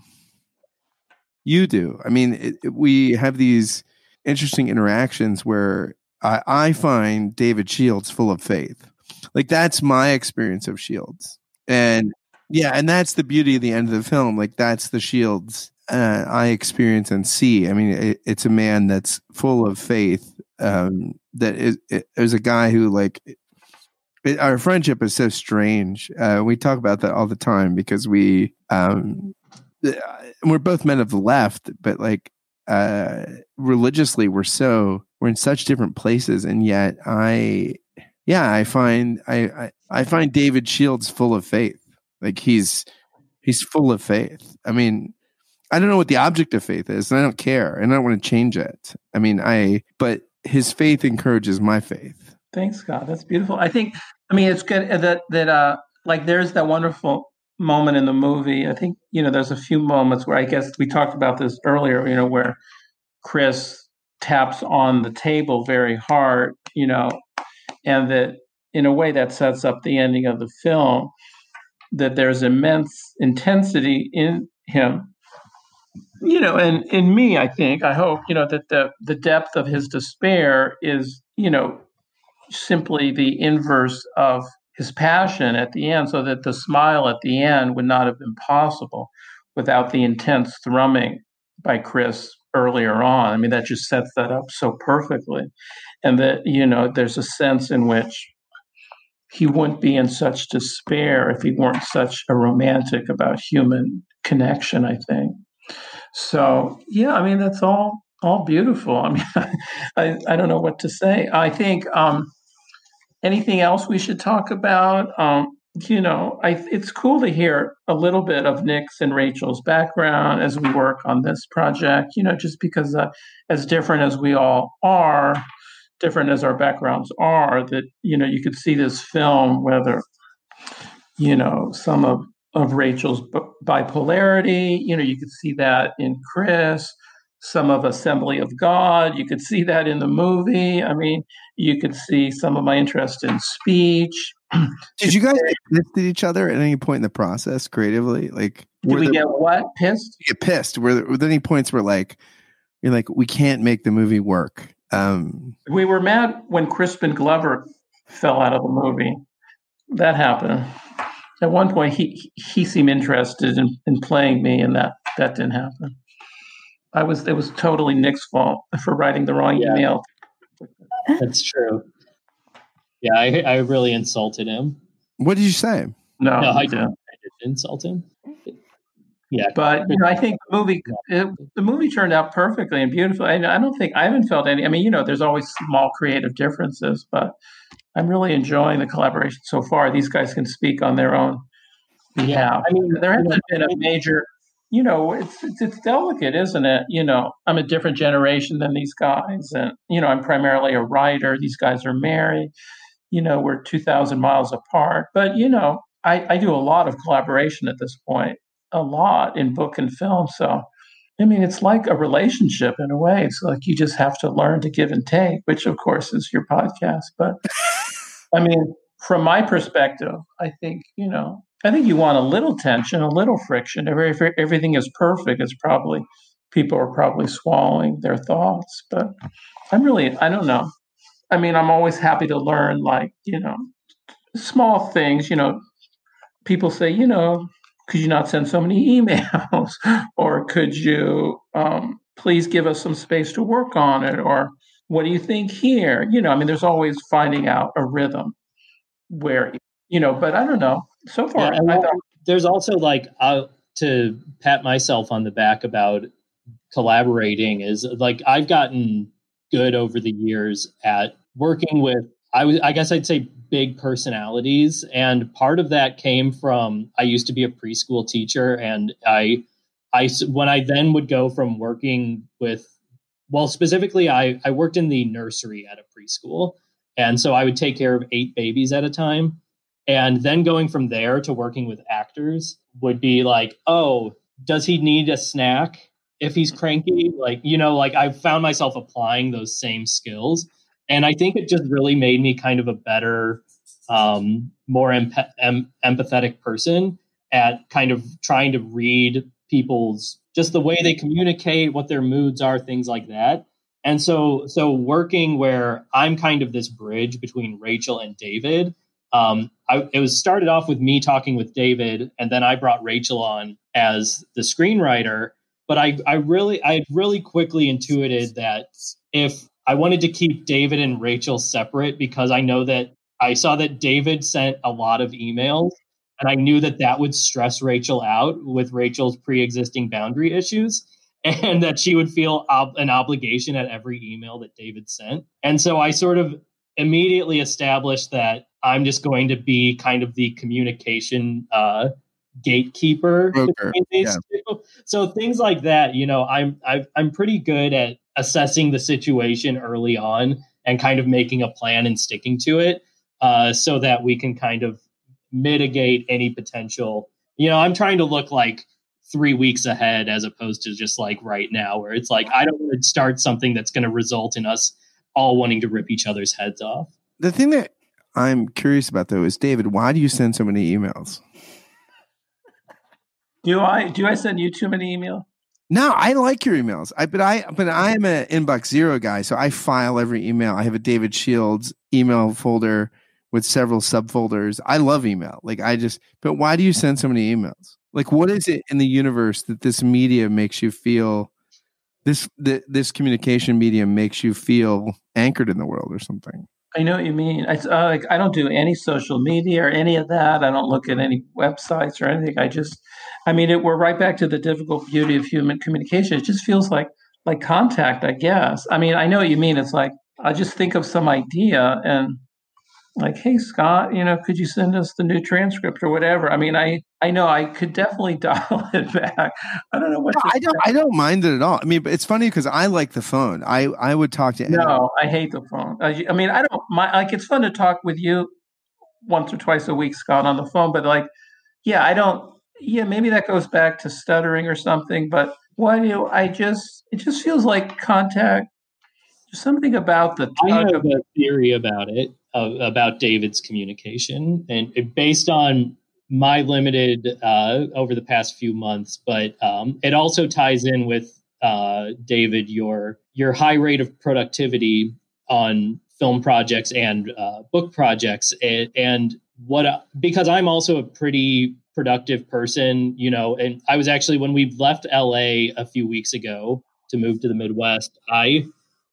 You do. I mean, it, it, we have these interesting interactions where I, I find David Shields full of faith. Like that's my experience of Shields, and yeah, and that's the beauty of the end of the film. Like that's the Shields uh, I experience and see. I mean, it, it's a man that's full of faith. Um, that is, is a guy who like it, our friendship is so strange. Uh, we talk about that all the time because we um, we're both men of the left, but like uh, religiously, we're so we're in such different places, and yet I, yeah, I find I I, I find David Shields full of faith. Like he's he's full of faith. I mean, I don't know what the object of faith is, and I don't care, and I don't want to change it. I mean, I but his faith encourages my faith. Thanks, Scott. That's beautiful. I think. I mean, it's good that that uh, like there's that wonderful moment in the movie. I think you know there's a few moments where I guess we talked about this earlier. You know where Chris taps on the table very hard. You know, and that in a way that sets up the ending of the film. That there's immense intensity in him. You know, and in me, I think, I hope, you know, that the the depth of his despair is, you know, simply the inverse of his passion at the end, so that the smile at the end would not have been possible without the intense thrumming by Chris earlier on. I mean, that just sets that up so perfectly. And that, you know, there's a sense in which he wouldn't be in such despair if he weren't such a romantic about human connection, I think. So, yeah, I mean, that's all all beautiful. I mean, I, I don't know what to say. I think um, anything else we should talk about? Um, you know, I, it's cool to hear a little bit of Nick's and Rachel's background as we work on this project. You know, just because uh, as different as we all are, different as our backgrounds are, that you know, you could see this film whether you know some of of Rachel's bipolarity. You know, you could see that in Chris some of Assembly of God. You could see that in the movie. I mean, you could see some of my interest in speech. Did you guys get pissed at each other at any point in the process creatively? Like, did we get what pissed? You get pissed. Were there, were there any points where like you're like, we can't make the movie work? Um, we were mad when Crispin Glover fell out of the movie. That happened. At one point, he he seemed interested in, in playing me, and that that didn't happen. I was it was totally Nick's fault for writing the wrong yeah. email. That's true. Yeah, I, I really insulted him. What did you say? No, no I, didn't. I didn't insult him. Yeah, but you know, I think the movie it, uh, the movie turned out perfectly and beautifully. I, I don't think I haven't felt any. I mean, you know, there's always small creative differences, but I'm really enjoying the collaboration so far. These guys can speak on their own. Yeah, I mean, there hasn't been a major you know, it's, it's, it's delicate, isn't it? You know, I'm a different generation than these guys, and you know, I'm primarily a writer. These guys are married. You know, we're 2,000 miles apart, but you know, I, I do a lot of collaboration at this point, a lot in book and film. So, I mean, it's like a relationship in a way. It's like you just have to learn to give and take, which of course is your podcast. But I mean, from my perspective, I think you know I think you want a little tension, a little friction. If, everything is perfect, it's probably people are probably swallowing their thoughts. But I'm really, I don't know. I mean, I'm always happy to learn, like, you know, small things. You know, people say, you know, could you not send so many emails? or could you um, please give us some space to work on it? Or what do you think here? You know, I mean, there's always finding out a rhythm where, you know, but I don't know. So far, yeah, thought- there's also like, uh, to pat myself on the back about collaborating is like I've gotten good over the years at working with I was I guess I'd say big personalities. And part of that came from I used to be a preschool teacher and I I when I then would go from working with well specifically I I worked in the nursery at a preschool. And so I would take care of 8 babies at a time. And then going from there to working with actors would be like oh does he need a snack if he's cranky? Like you know like I've found myself applying those same skills and I think it just really made me kind of a better, um, more em- em- empathetic person at kind of trying to read people's just the way they communicate, what their moods are, things like that. And so, so working where I'm kind of this bridge between Rachel and David. Um, I, it was started off with me talking with David, and then I brought Rachel on as the screenwriter. But I, I really, I really quickly intuited that if I wanted to keep David and Rachel separate because I know that I saw that David sent a lot of emails and I knew that that would stress Rachel out with Rachel's pre-existing boundary issues and that she would feel ob- an obligation at every email that David sent. And so I sort of immediately established that I'm just going to be kind of the communication uh, gatekeeper. Yeah. So things like that, you know, I'm i am pretty good at assessing the situation early on and kind of making a plan and sticking to it uh, so that we can kind of mitigate any potential. You know, I'm trying to look like three weeks ahead as opposed to just like right now, where it's like, I don't want to start something that's going to result in us all wanting to rip each other's heads off. The thing that I'm curious about though is David, why do you send so many emails? Do I do I send you too many emails? No, I like your emails. I but I but I am an inbox zero guy, so I file every email. I have a David Shields email folder with several subfolders. I love email. Like I just but why do you send so many emails? Like what is it in the universe that this media makes you feel this the, this communication medium makes you feel anchored in the world or something? I know what you mean. I, uh, like I don't do any social media or any of that. I don't look at any websites or anything. I just, I mean, it, we're right back to the difficult beauty of human communication. It just feels like like contact, I guess. I mean, I know what you mean. It's like I just think of some idea and like, hey Scott, you know, could you send us the new transcript or whatever? I mean, I I know I could definitely dial it back. I don't know what no, I don't I don't mind it at all. I mean, but it's funny because I like the phone. I I would talk to anyone. No, I hate the phone. I, I mean, I don't my like it's fun to talk with you once or twice a week, Scott, on the phone, but like yeah, I don't yeah, maybe that goes back to stuttering or something, but why do I just it just feels like contact something about the I have of, a theory about it uh, about David's communication, and based on my limited uh, over the past few months, but um, it also ties in with uh, David your your high rate of productivity on film projects and uh, book projects, and, and what because I'm also a pretty productive person, you know, and I was actually when we left LA a few weeks ago to move to the Midwest, I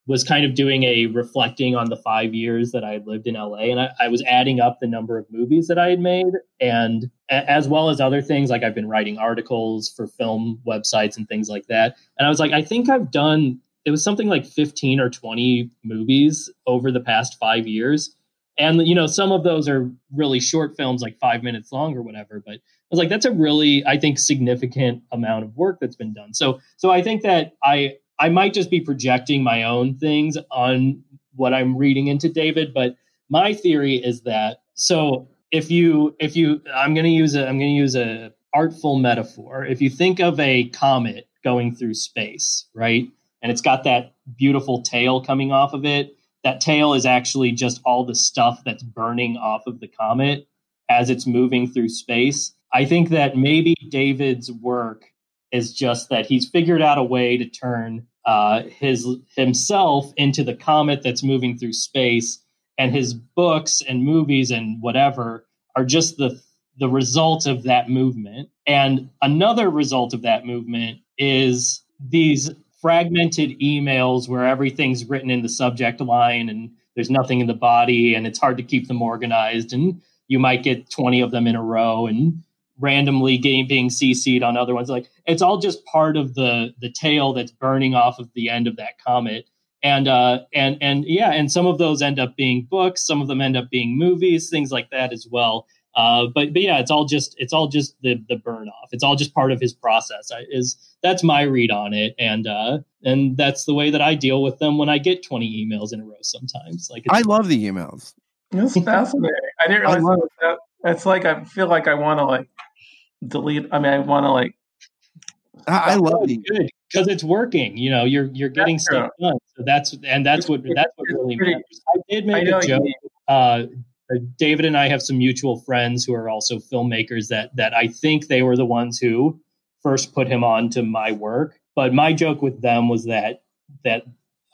was kind of doing a reflecting on the five years that I lived in LA, and I, I, was adding up the number of movies that I had made, and as well as other things like I've been writing articles for film websites and things like that. And I was like, I think I've done it was something like fifteen or twenty movies over the past five years, and you know some of those are really short films, like five minutes long or whatever. But I was like, that's a really I think significant amount of work that's been done. So so I think that I I might just be projecting my own things on what I'm reading into David, but my theory is that so if you if you I'm going to use a I'm going to use a artful metaphor. If you think of a comet going through space, right? And it's got that beautiful tail coming off of it. That tail is actually just all the stuff that's burning off of the comet as it's moving through space. I think that maybe David's work is just that he's figured out a way to turn uh, his himself into the comet that's moving through space, and his books and movies and whatever are just the the result of that movement. And another result of that movement is these fragmented emails where everything's written in the subject line and there's nothing in the body and it's hard to keep them organized and you might get 20 of them in a row and randomly getting being cc'd on other ones like it's all just part of the the tail that's burning off of the end of that comet and uh and and yeah and some of those end up being books some of them end up being movies things like that as well uh, but but yeah, it's all just it's all just the the burn off. It's all just part of his process. I, is that's my read on it, and uh, and that's the way that I deal with them when I get twenty emails in a row. Sometimes, like I love the emails. It's fascinating. I didn't realize I that. It's like I feel like I want to like delete. I mean, I want to like. I, I love it good because it's working. You know, you're you're getting that's stuff true. done. So that's and that's what that's what really matters. I did make I a joke. Uh, uh, David and I have some mutual friends who are also filmmakers that that I think they were the ones who first put him on to my work. But my joke with them was that that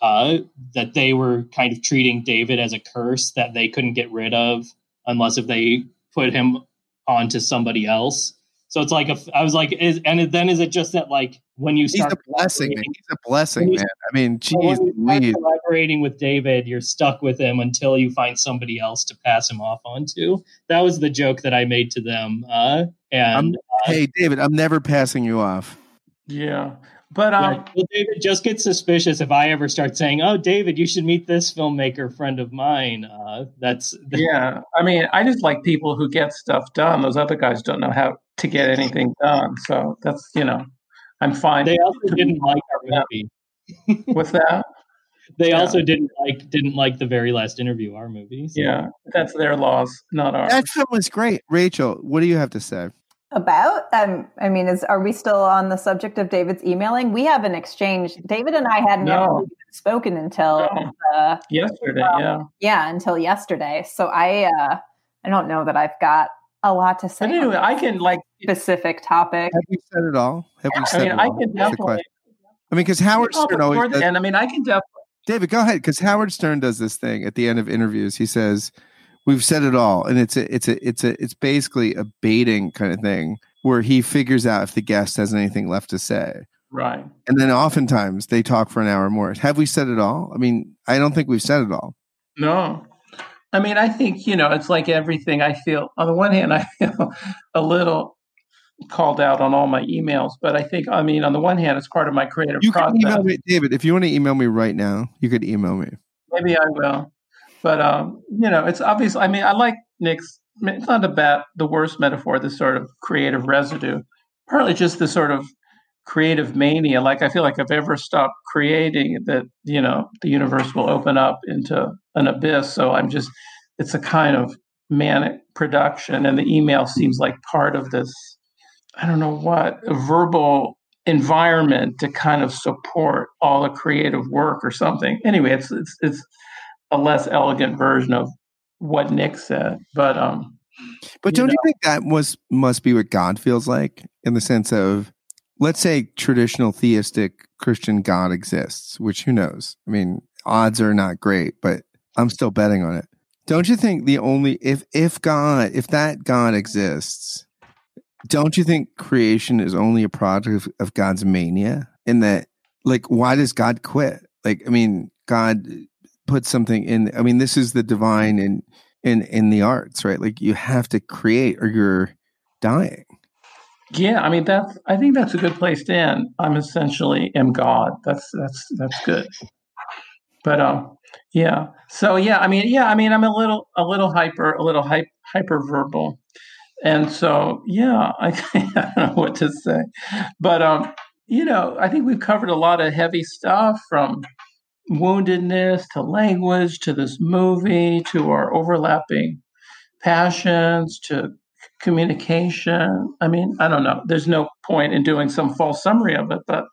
uh, that they were kind of treating David as a curse that they couldn't get rid of unless if they put him onto somebody else. So it's like a, I was like, is, and then is it just that like when you start he's a blessing, man. he's a blessing, man. I mean, geez, collaborating with David, you're stuck with him until you find somebody else to pass him off onto. That was the joke that I made to them. Uh, and uh, hey, David, I'm never passing you off. Yeah, but um, yeah, well, David just gets suspicious if I ever start saying, "Oh, David, you should meet this filmmaker friend of mine." Uh, that's yeah. I mean, I just like people who get stuff done. Those other guys don't know how to get anything done. So that's you know, I'm fine. They also didn't like our movie. What's that? They yeah. also didn't like didn't like the very last interview, our movie. So. Yeah, that's their loss, not ours. That film was great. Rachel, what do you have to say? About? Um, I mean, is are we still on the subject of David's emailing? We have an exchange. David and I hadn't no. spoken until no. uh, yesterday. Um, yeah, yeah, until yesterday. So I, uh, I don't know that I've got a lot to say. But anyway, I can like specific topic. Have we said it all? Have we said I mean, it I all? can definitely. I mean, because Howard Stern always. Does, and I mean, I can definitely. David, go ahead. Because Howard Stern does this thing at the end of interviews. He says, "We've said it all," and it's a, it's a, it's a, it's basically a baiting kind of thing where he figures out if the guest has anything left to say. Right. And then oftentimes they talk for an hour more. Have we said it all? I mean, I don't think we've said it all. No. I mean, I think, you know, it's like everything I feel. On the one hand, I feel a little called out on all my emails, but I think, I mean, on the one hand, it's part of my creative you process. Can email me, David, if you want to email me right now, you could email me. Maybe I will. But, um, you know, it's obvious. I mean, I like Nick's, it's not a bad, the worst metaphor, this sort of creative residue, partly just the sort of creative mania. Like I feel like I've ever stopped creating, that you know the universe will open up into an abyss. So I'm just, it's a kind of manic production, and the email seems like part of this. I don't know what a verbal environment to kind of support all the creative work or something. Anyway, it's it's it's a less elegant version of what Nick said, but um. But don't you, know, you think that was must be what God feels like in the sense of let's say traditional theistic Christian God exists, which who knows? I mean, odds are not great, but I'm still betting on it. Don't you think the only if if God if that God exists, don't you think creation is only a product of, of God's mania? In that, like, why does God quit? Like, I mean, God put something in. I mean, this is the divine in in in the arts, right? Like, you have to create or you're dying. Yeah, I mean that's. I think that's a good place to end. I'm essentially am God. That's that's that's good. But um, yeah. So yeah, I mean, yeah, I mean, I'm a little a little hyper, a little hype, hyper verbal, and so yeah, I, I don't know what to say, but um, you know, I think we've covered a lot of heavy stuff from woundedness to language to this movie to our overlapping passions to communication. I mean, I don't know. There's no point in doing some false summary of it, but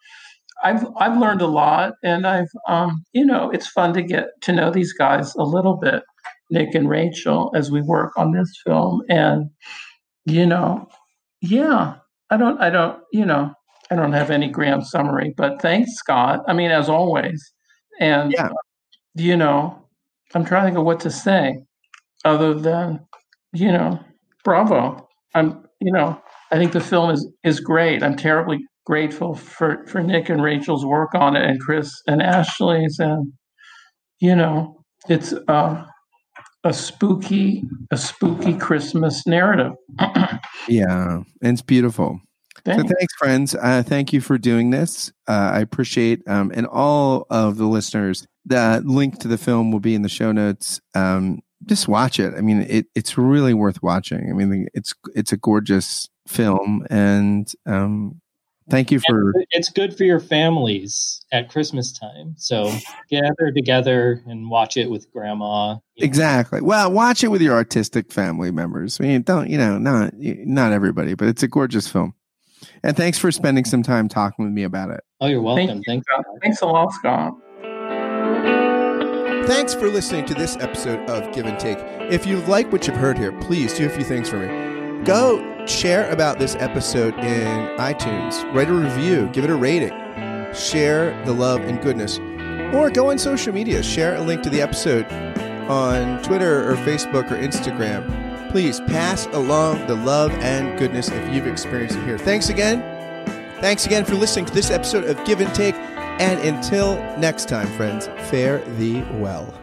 I've I've learned a lot, and I've um, you know it's fun to get to know these guys a little bit, Nick and Rachel, as we work on this film, and you know, yeah, I don't I don't you know I don't have any grand summary, but thanks, Scott. I mean, as always. And, yeah. you know, I'm trying to think of what to say other than, you know, bravo. I'm, you know, I think the film is, is great. I'm terribly grateful for, for Nick and Rachel's work on it and Chris and Ashley's. And, you know, it's uh, a spooky, a spooky Christmas narrative. yeah. And it's beautiful. Thanks. So thanks, friends. Uh, thank you for doing this. Uh, I appreciate, um, and all of the listeners. The link to the film will be in the show notes. Um, just watch it. I mean, it, it's really worth watching. I mean, it's it's a gorgeous film, and um, thank you for. And it's good for your families at Christmas time. So gather together and watch it with grandma. Exactly. Know. Well, watch it with your artistic family members. I mean, don't you know? Not not everybody, but it's a gorgeous film. And thanks for spending some time talking with me about it. Oh, you're welcome. Thank Thanks. You, Thanks a lot, Scott. Thanks for listening to this episode of Give and Take. If you like what you've heard here, please do a few things for me. Go share about this episode in iTunes, write a review, give it a rating, share the love and goodness, or go on social media, share a link to the episode on Twitter or Facebook or Instagram please pass along the love and goodness if you've experienced it here. Thanks again. Thanks again for listening to this episode of Give and Take. And until next time, friends, fare thee well.